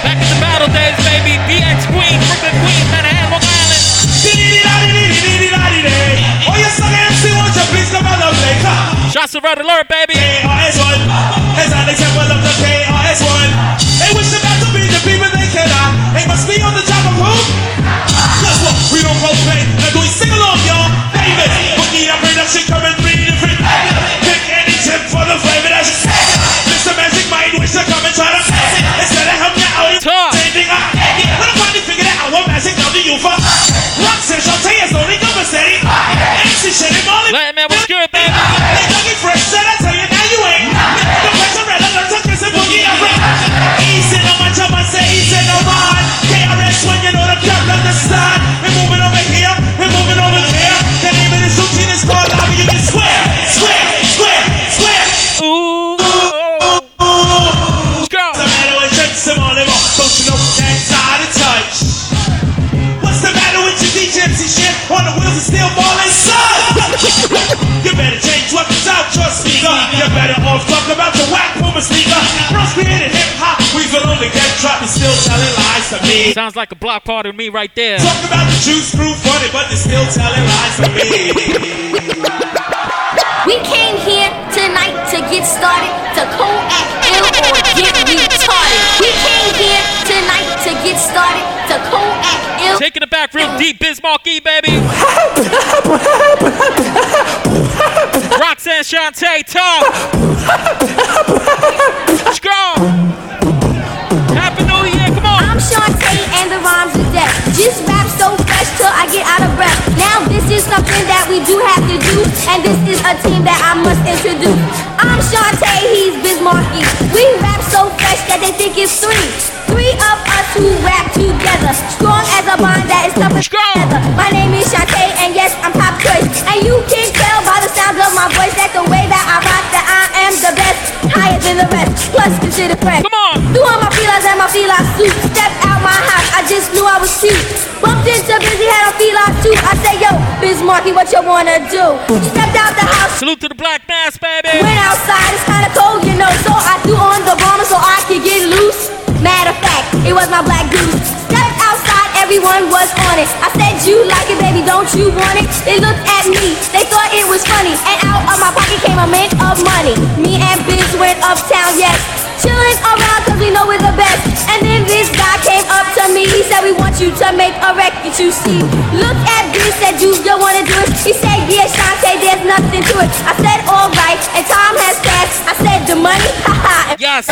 Back in the battle days, baby. Queen, Brooklyn Shots of red alert, baby. Lies to me. Sounds like a block party to me right there. Talk about the juice crew funny, but they're still telling lies to me. We came here tonight to get started, to co-act ill or get retarded. We came here tonight to get started, to co-act ill. Taking it back real deep, Bismarck E, baby. Roxanne Shante, talk. Let's a team that I must introduce. I'm Shante, he's Biz Markie. We rap so fresh that they think it's three. Three of us who rap together, strong as a bond that is tough as leather. My name is Shante, and yes, I'm top choice. And you can tell by the sound of my voice that the way that I rock that I am the best, higher than the rest. Plus considered fresh. Come on. Do all my feelers and my feline suit. Knew I was cute. Bumped into Busy, had a feline too. I say, yo, Biz Markie, what you wanna do? Stepped out the house. Salute to the black mass, baby. Went outside, it's kinda cold, you know. So I threw on the bomber so I could get loose. Matter of fact, it was my black goose. Stepped outside, everyone was on it. I said, you like it, baby, don't you want it? They looked at me, they thought it was funny. And out of my pocket came a mint of money. Me and Biz went uptown, yes. Chilling around cause we know we're the best. Came up to me. He said, We want you to make a record, you see. Look at Biz, said, You, you wanna do it? He said, Yeah, Shante, there's nothing to it. I said, Alright, and time has passed. I said, The money, haha, and yes.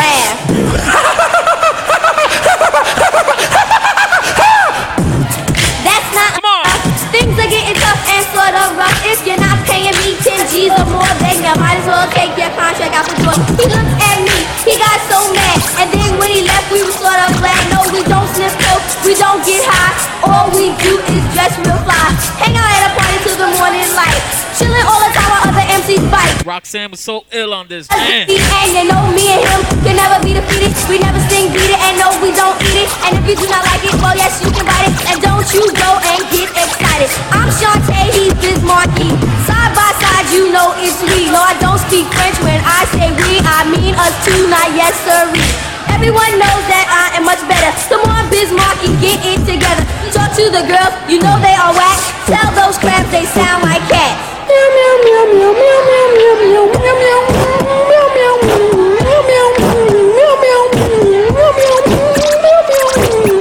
That's not Come on. Things are getting tough and sort of rough. If you're not paying me 10 G's or more, then you might as well take your contract out the door. He looked at me, he got so mad. And then when he left, we were sort of glad. We don't we don't get high. All we do is dress real fly. Hang out at a party till the morning light. Chilling all the time while other MCs bite. Roxanne was so ill on this, And you know me and him can never be defeated. We never sing beat it, and no, we don't eat it. And if you do not like it, well, yes, you can bite it. And don't you go and get excited. I'm Shante, he's Biz Markie. Side by side, you know it's we. No, I don't speak French when I say we. I mean us two, not yes. Everyone knows that I am much better. Come on, Biz Markie, get it together. Talk to the girls, you know they are whack. Tell those crabs they sound like cats. Meow, meow, meow, meow, meow, meow, meow, meow, meow, meow, meow, meow, meow, meow, meow, meow, meow.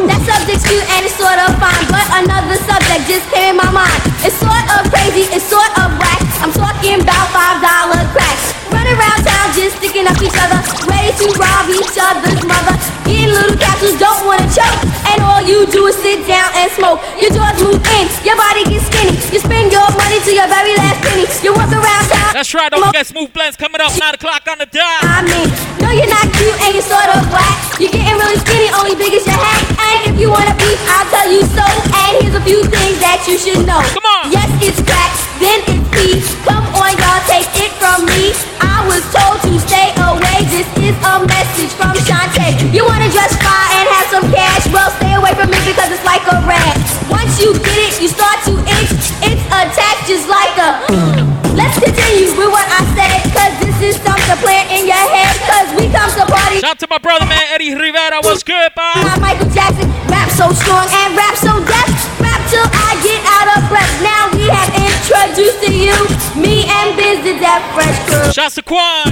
That subject's cute and it's sort of fine, but another subject just came in my mind. It's sort of crazy, it's sort of whack. I'm talking about five dollar cracks. Running around town just sticking up each other, ready to rob each other's mother. Getting little capsules, don't wanna choke, and all you do is sit down and smoke. Your jaws move in, your body gets skinny. You spend your money to your very last penny. You walk around town. That's right, don't forget Smooth Blends coming up 9 o'clock on the dot. I mean, no, you're not cute and you're sort of whack. You're getting really skinny, only big as your hat. And if you wanna beef, I'll tell you so. And here's a few things that you should know. Come on. Yes, it's crack, then it's Come on, y'all, take it from me. I was told to stay away. This is a message from Shante. You wanna dress fly and have some cash? Well, stay away from me because it's like a rat. Once you get it, you start to itch. It's attached just like a. Let's continue with what I said, cause this is something plant in your head, cause we come to party. Shout out to my brother, man, Eddie Rivera. What's good, boy? I'm Michael Jackson, rap so strong and rap so deaf. Rap till I get out of breath. Now we have introduced to you me and Biz the Def Fresh Crew. Shouts to Quan.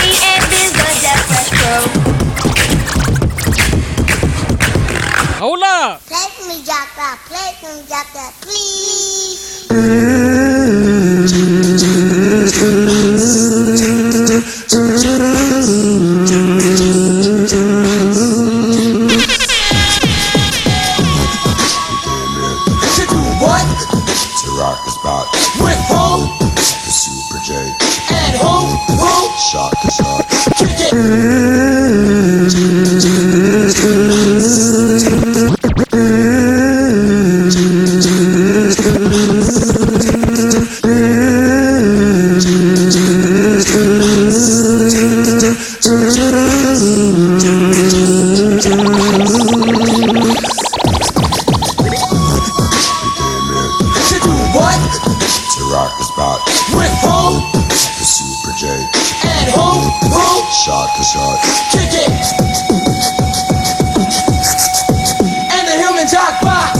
Me and Biz the Def Fresh Crew. Hola! Play for me, Jack Play for me, Jack please. rock is about Rick Ho, the Super J, and Ho Ho, shot the shot, kick it, and the human jackpot.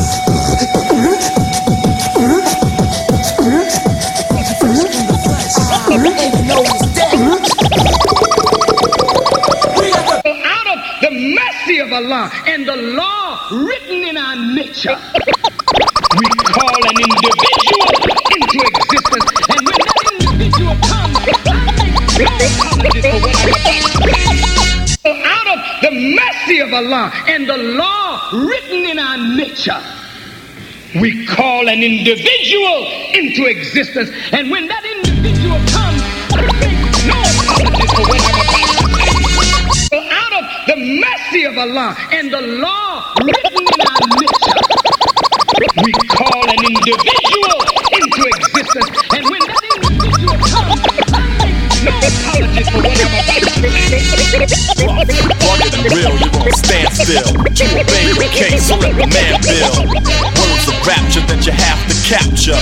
The mercy of Allah and the law written in our nature. Of Allah and the law written in our nature, we call an individual into existence. And when that individual comes, no out of the mercy of Allah and the law written in our nature, we call an individual into existence. And when that individual comes, no you gon' stand still. Obey your king, so let the man build. Words of rapture that you have to capture.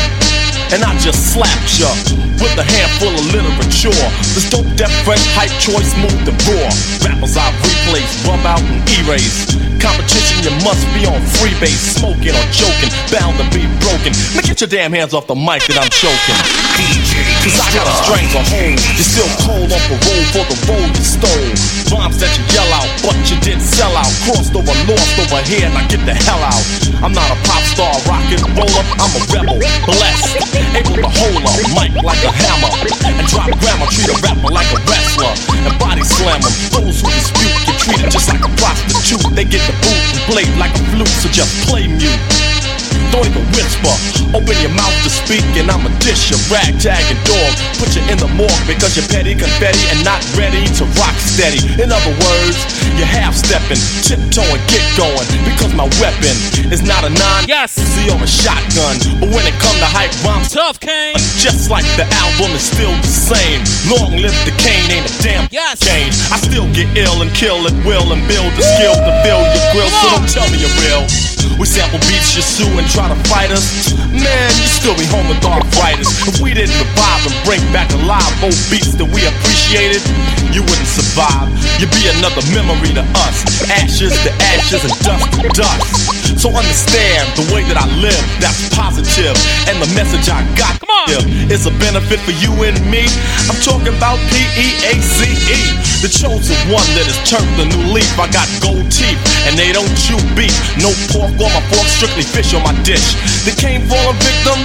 And I just slapped ya with a handful of literature. This dope, deaf, fresh, hype choice, smooth the raw. Rappers I replace, rub out and erase. Competition, you must be on freebase, smoking or joking, bound to be broken. Now get your damn hands off the mic that I'm choking. Cause I got a stranglehold. You're still cold off on parole for the road you stole. Rhymes that you yell out, but you didn't sell out. Crossed over, lost over here, now get the hell out. I'm not a pop star, rock and roller. I'm a rebel, blessed, able to hold a mic like a hammer and drop grammar. Treat a rapper like a wrestler and body slam 'em. Those who dispute get treated just like a prostitute. They get the boot and played like a flute, so just play mute. Don't even whisper. Open your mouth to speak, and I'ma dish your ragtag and dog. Put you in the morgue because you're petty confetti and not ready to rock steady. In other words, you're half stepping, tiptoeing, get going. Because my weapon is not a nine, yes, or a shotgun. But when it come to hype rhymes, tough cane. Just like the album is still the same. Long live the cane, ain't a damn change. I still get ill and kill at will and build the skill to fill your grill. So don't tell me you're real. We sample beats, you sue and try to fight us. Man, you still be home with arthritis. If we didn't revive and bring back alive old beats that we appreciated, you wouldn't survive. You'd be another memory to us. Ashes to ashes and dust to dust. So understand the way that I live, that's positive. And the message I got Come on. is a benefit for you and me. I'm talking about P-E-A-C-E. The chosen one that has turned the new leaf. I got gold teeth and they don't chew beef. No pork on my fork, strictly fish on my dish. The cane fallen victim,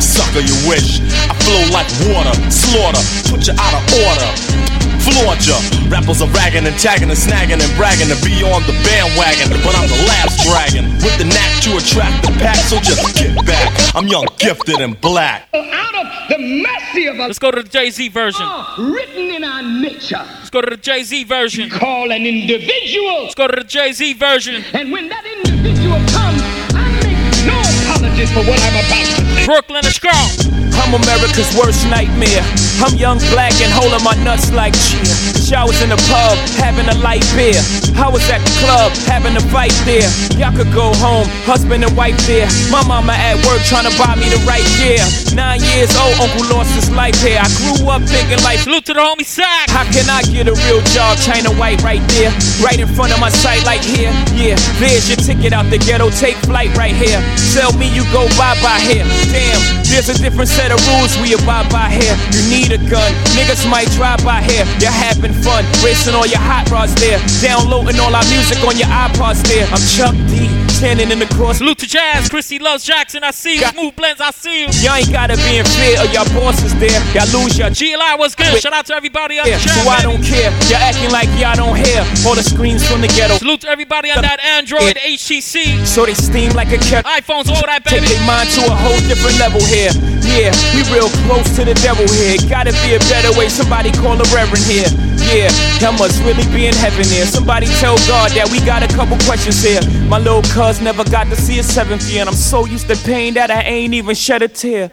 sucker you wish. I flow like water, slaughter, put you out of order. Flaunt ya. Rappers are ragging and tagging and snagging and bragging to be on the bandwagon. But I'm the last dragon with the knack to attract the pack, so just get back. I'm young, gifted, and black. Out of the mercy of Allah. Let's go to the Jay Z ah, version. Written in our nature. Let's go to the Jay Z version. Call an individual. Let's go to the Jay Z version. And when that individual comes, I make no apologies for what I'm about to say. Brooklyn is strong. I'm America's worst nightmare. I'm young, black, and holding my nuts like cheer. Showers in the pub, having a light beer. I was at the club, having a fight there. Y'all could go home, husband and wife there. My mama at work trying to buy me the right gear. Nine years old, uncle lost his life here. I grew up thinking like, salute to the homie Sack. How can I get a real job? China white right there, right in front of my sight, like here. Yeah, there's your ticket out the ghetto. Take flight right here. Tell me you go bye bye here. Damn, there's a different set of rules we abide by here. You need a gun, niggas might drive by here. You're having fun, racing all your hot rods there. Downloading all our music on your iPods there. I'm Chuck D, standing in the cross. Salute to Jazz, Chrissy loves Jackson. I see you. Smooth blends, I see you. Y'all ain't gotta be in fear of your bosses there. Y'all lose your GLI was good. Shout out to everybody on yeah, the. So I don't care. Y'all acting like y'all don't hear all the screams from the ghetto. Salute to everybody on that Android HTC. So they steam like a kettle. iPhones, all that baby. Take their mind to a whole different level here. Yeah, we real close to the devil here. Gotta be a better way. Somebody call the reverend here. Yeah, I must really be in heaven here. Somebody tell God that we got a couple questions here. My little cuz never got to see a seventh year, and I'm so used to pain that I ain't even shed a tear.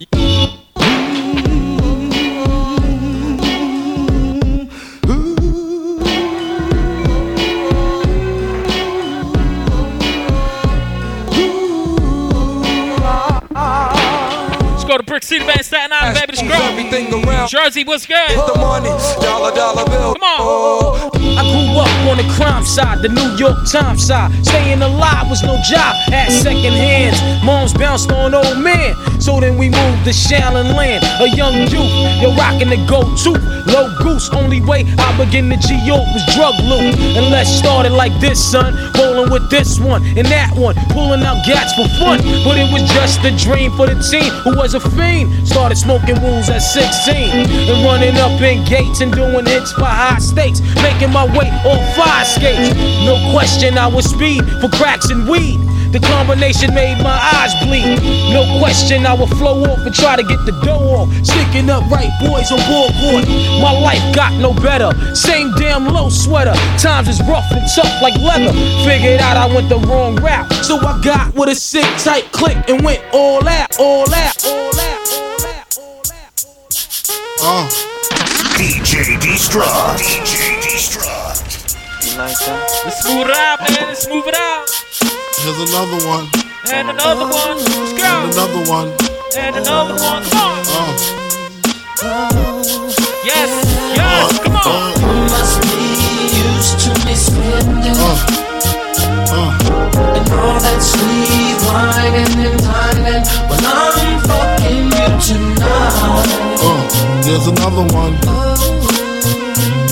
Let's go to Brick City Band Staten Island, baby. Let's go. Everything around. Jersey, what's good? Hit the money, dollar dollar bill. Come on. Oh. I grew up on the crime side, the New York Times side. Staying alive was no job, had second hands. Moms bounced on old men. So then we moved to Shaolin Land, a young youth. You're rocking the go-to, low goose. Only way I begin to G-York was drug loot. And let's start it like this, son. Rolling with this one and that one, pulling out gats for fun. But it was just a dream for the teen who was a fiend. Started smoking wools at 16 and running up in gates and doing hits for high stakes. Making my way on fire skates. No question, I was speed for cracks and weed. The combination made my eyes bleed. No question, I would flow off and try to get the dough off. Sticking up right boys on board board. My life got no better. Same damn low sweater. Times is rough and tough like leather. Figured out I went the wrong route. So I got with a sick tight click and went all out, all out, all out. Uh. DJ Destruct. DJ Destruct. You like that? Let's smooth it out, man. Let's smooth it out. Here's another one. And another one. Let's go. And another one. And another one. Come on. Yes. Yes. Come on. You must be used to me spending and there's another one.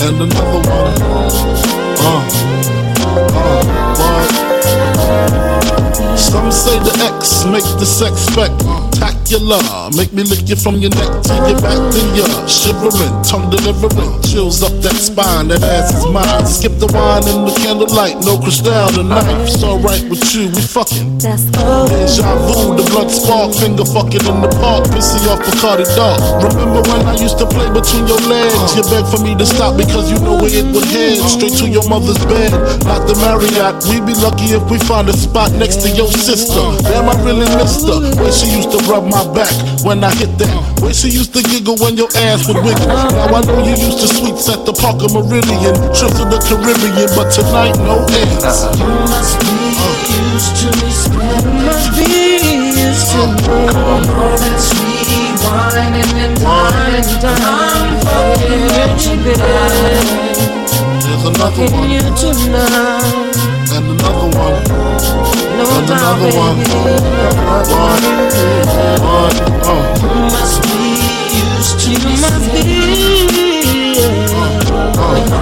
And another one. Uh, uh, what? Some say the X make the sex spectacular. Make me lick you from your neck to your back, then you're shivering, tongue delivering, chills up that spine. That ass is mine. Skip the wine and the candlelight, no crystal tonight. It's alright with you, we fucking. Deja vu, the blood spark, finger fucking in the park, pissy off Bacardi Dark. Remember when I used to play between your legs? You begged for me to stop because you know where it would head. Straight to your mother's bed, not the Marriott. We'd be lucky if we find a spot next to your sister. Damn, I really missed her. Where she used to rub my back when I hit that. Where she used to giggle when your ass would wiggle. Now I know you used to sweets at the Parker Meridien, trips to the Caribbean, but tonight no ass. You must be used to me spending. must be used to me. All that sweet whining and dining. I'm fucking you tonight. There's another one. you tonight. And another one. And another one. One. One. Oh. You must be used to you must be yeah.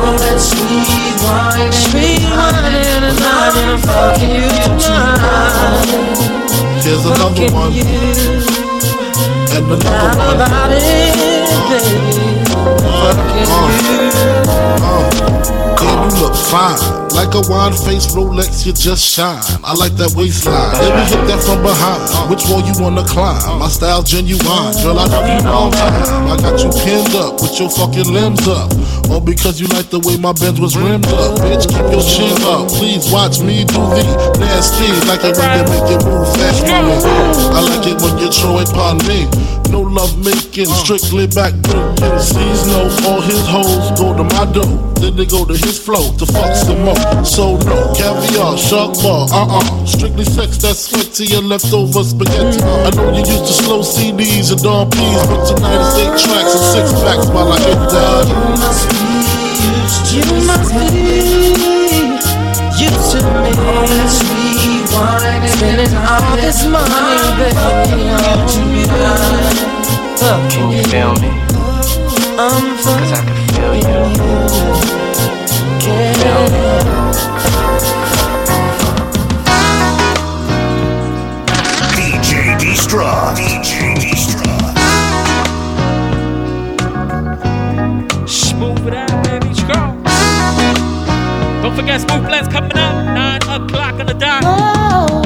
all that sweet wine sweet wine and I'm fucking you tonight Here's another one. And another one. about it, baby. Girl, uh, uh. you look fine. Like a wine face Rolex, you just shine. I like that waistline. Let me hit that from behind. Which wall you wanna climb? My style genuine. Girl, I love you long time. I got you pinned up with your fucking limbs up. All because you like the way my Benz was rimmed up. Bitch, keep your chin up. Please watch me do the nasty. Like it when make it move fast. I like it when you throw it upon me. No love making, strictly back breaking. Seasonal, all his hoes go to my dough. Then they go to his flow to fuck some more. So no, caviar, shark bar, uh-uh. Strictly sex, that's sweat to your leftover spaghetti. I know you used to slow CDs and Dawn P's, but tonight it's eight tracks and six packs while I hit that. You must be used to You must be used to me All that sweet wine and Spending all this money, baby Can you feel me? I'm Cause I can feel you. DJ Destruct. DJ Destruct. Smooth it out, baby. Let's go. Don't forget Smooth Blends coming up. 9 o'clock on the dot. Oh,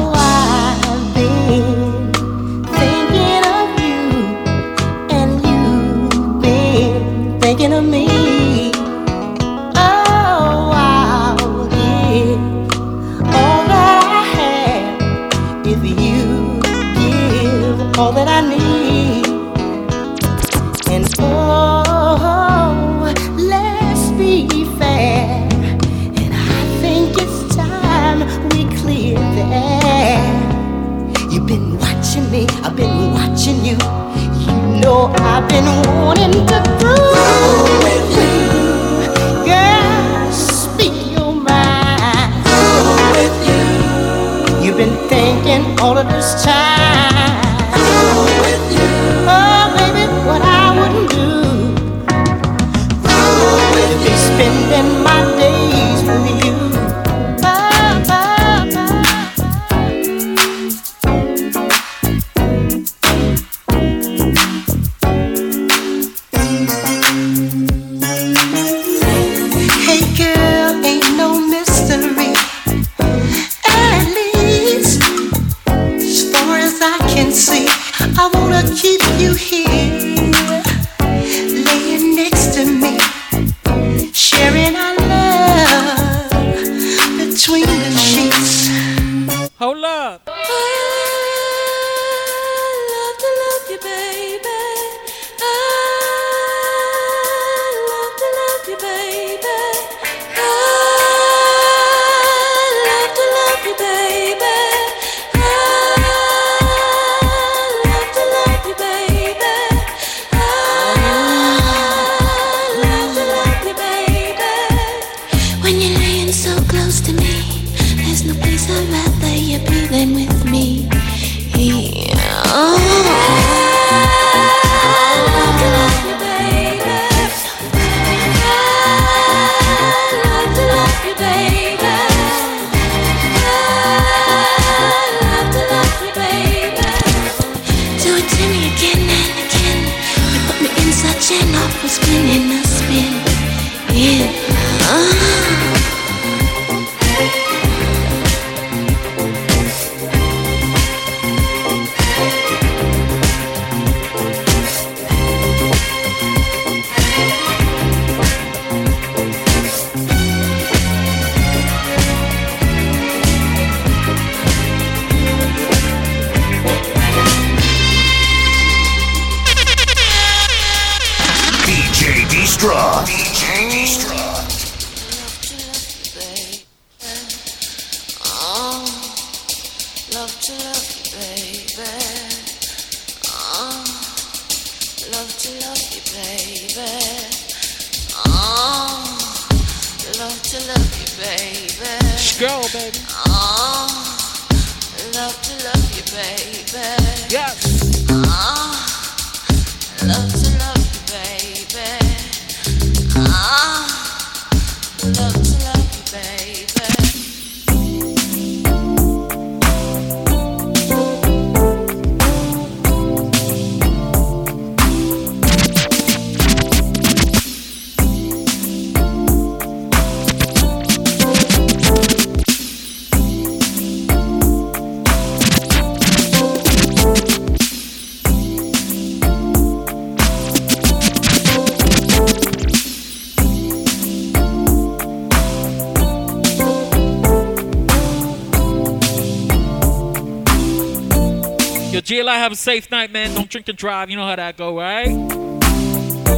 Yo, have a safe night, man. Don't drink and drive. You know how that go, right?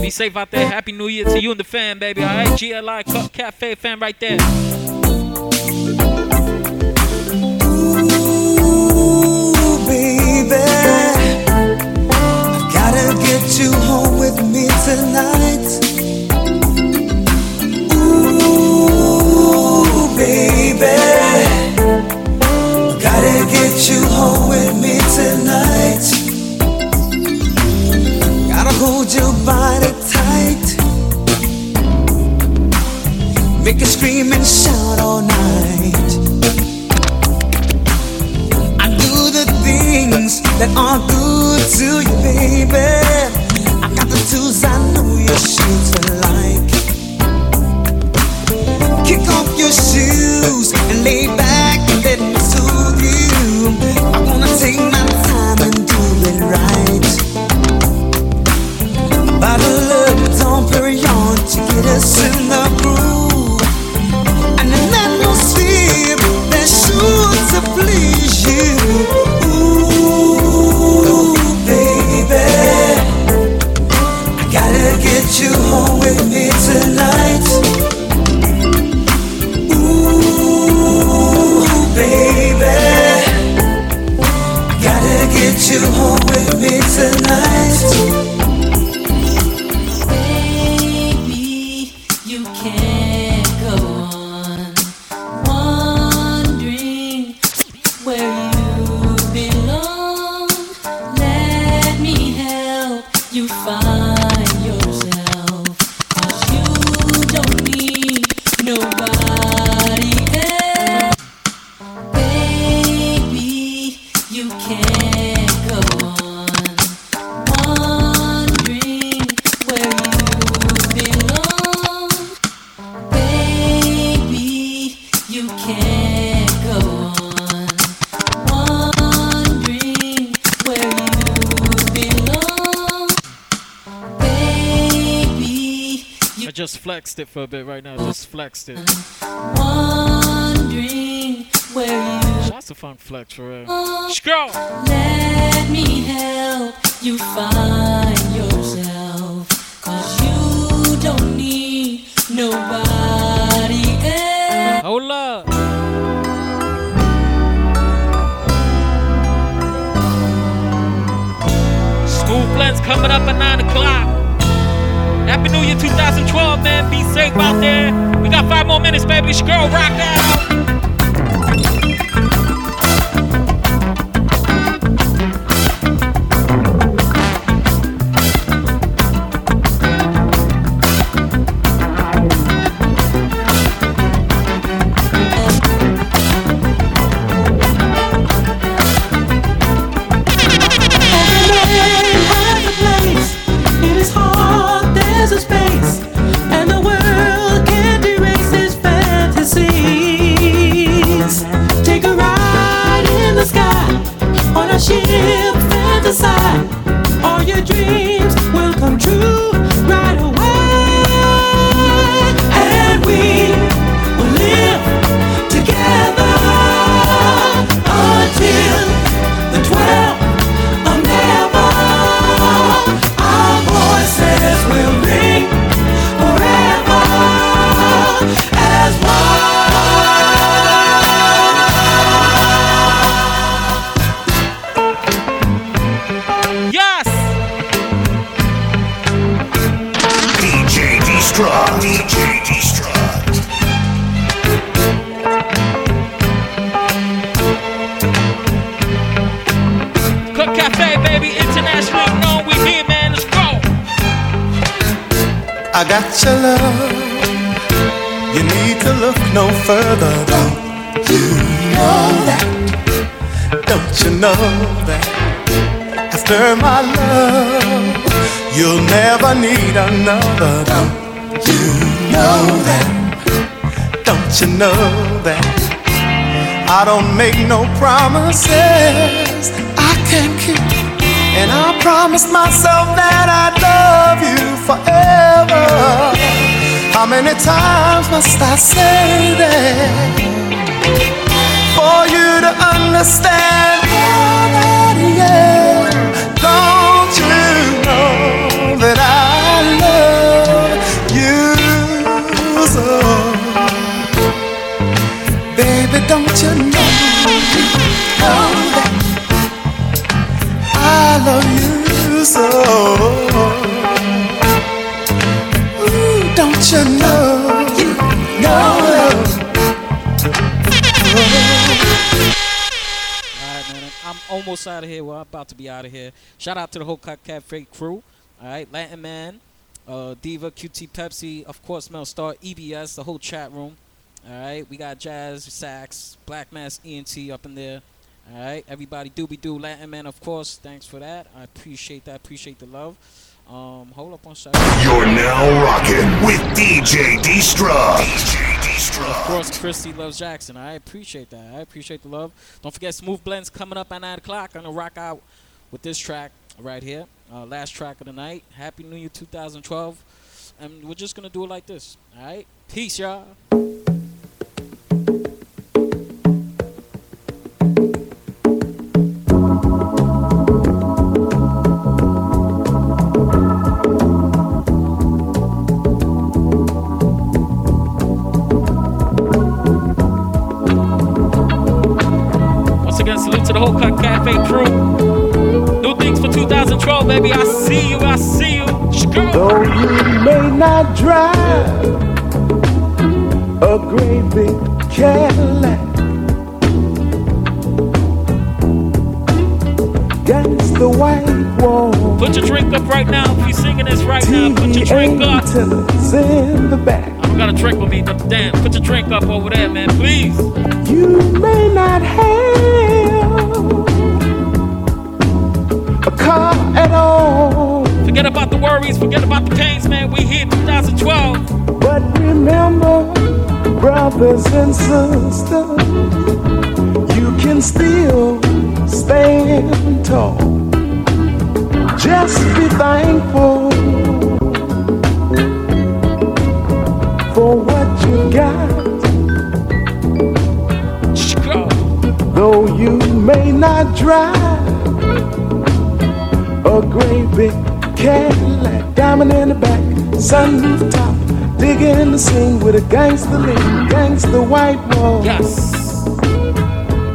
Be safe out there. Happy New Year to you and the fam, baby. All right, GLI Ca- Cafe fam, right there. Ooh, baby. I gotta get you home with me tonight. Ooh, baby. Gotta get you home with me hold your body tight. Make you scream and shout all night. I do the things that are good to you, baby. I got the tools I know you're sure to like. Kick off your shoes and lay back and let me soothe you. I wanna take my time and do it right. Bottle of Dom Perignon to get us in the groove. Sure to please you. Ooh, baby. I gotta get you home with me tonight. Ooh, baby. I gotta get you home with me tonight. Flexed it for a bit right now. Just flexed it. wondering where you That's a fun flex for real. Scroll. Let me help you find yourself. Cause you don't need nobody else. Hold up. School blends coming up at 9 o'clock. Happy New Year 2012, man. Be safe out there. We got five more minutes, baby. It's girl, rock out. Need another. Don't you know that? Don't you know that? I don't make no promises I can't keep. And I promised myself that I'd love you forever. How many times must I say that for you to understand? Oh, that, yeah. Don't you know? know that I love you so. Ooh, don't you know? You Alright, man. I'm almost out of here. Well, I'm about to be out of here. Shout out to the whole Cafe crew. Alright, Latin Man, uh, Diva, QT Pepsi, of course, Mel Star, EBS, the whole chat room. Alright, we got Jazz, Sax, Black Mass ENT up in there. Alright, everybody doobie doo, Latin Man, of course. Thanks for that. I appreciate that. Appreciate the love. Um, hold up one second. You're now rocking with DJ Destruct. DJ Of course, Christy loves Jackson. I appreciate that. I appreciate the love. Don't forget Smooth Blends coming up at 9 o'clock. I'm going to rock out with this track right here. Uh, last track of the night. Happy New Year 2012. And we're just going to do it like this. All right? Peace, y'all. Though you may not drive a great big Cadillac, against the white wall. Put your drink up right now. If you're singing this right now, put your drink up. In the back. I don't got a drink with me. but Damn, put your drink up over there, man, please. You may not have a car at all, Forget about the worries. Forget about the pains, man. We here 2012. but remember, brothers and sisters, you can still stand tall. Just be thankful for what you got. Though you may not drive a great big Cadillac, diamond in the back, sunroof top, digging the scene with a gangster lean, gangster white wall. Yes.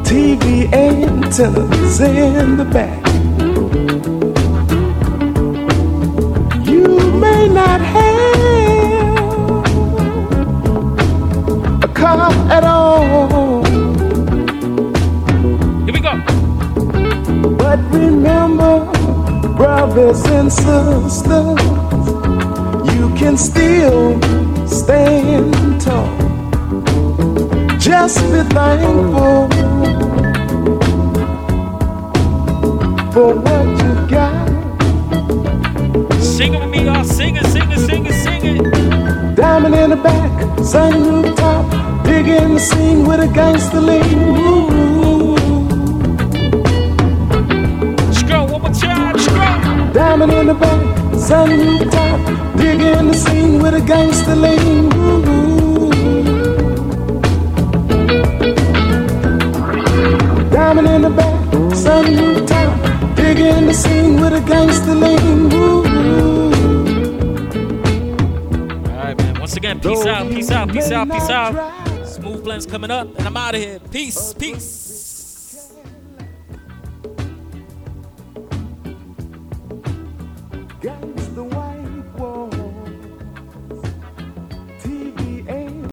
TV antennas in the back. You may not have a car at all. Here we go. But remember, brothers and sisters, you can still stand tall. Just be thankful for what you got. Sing it with me, y'all. Sing it, sing it, sing it, sing it. Diamond in the back, sunroof top, digging the scene with a gangster lean. Ooh. Go one more time. Diamond in the back, sun top, digging the scene with a gangster lean. Diamond in the back, sun top, digging the scene with a gangster lean. All right, man. Once again, peace out, peace out, peace out, peace out. Smooth blends coming up, and I'm out of here. Peace, peace.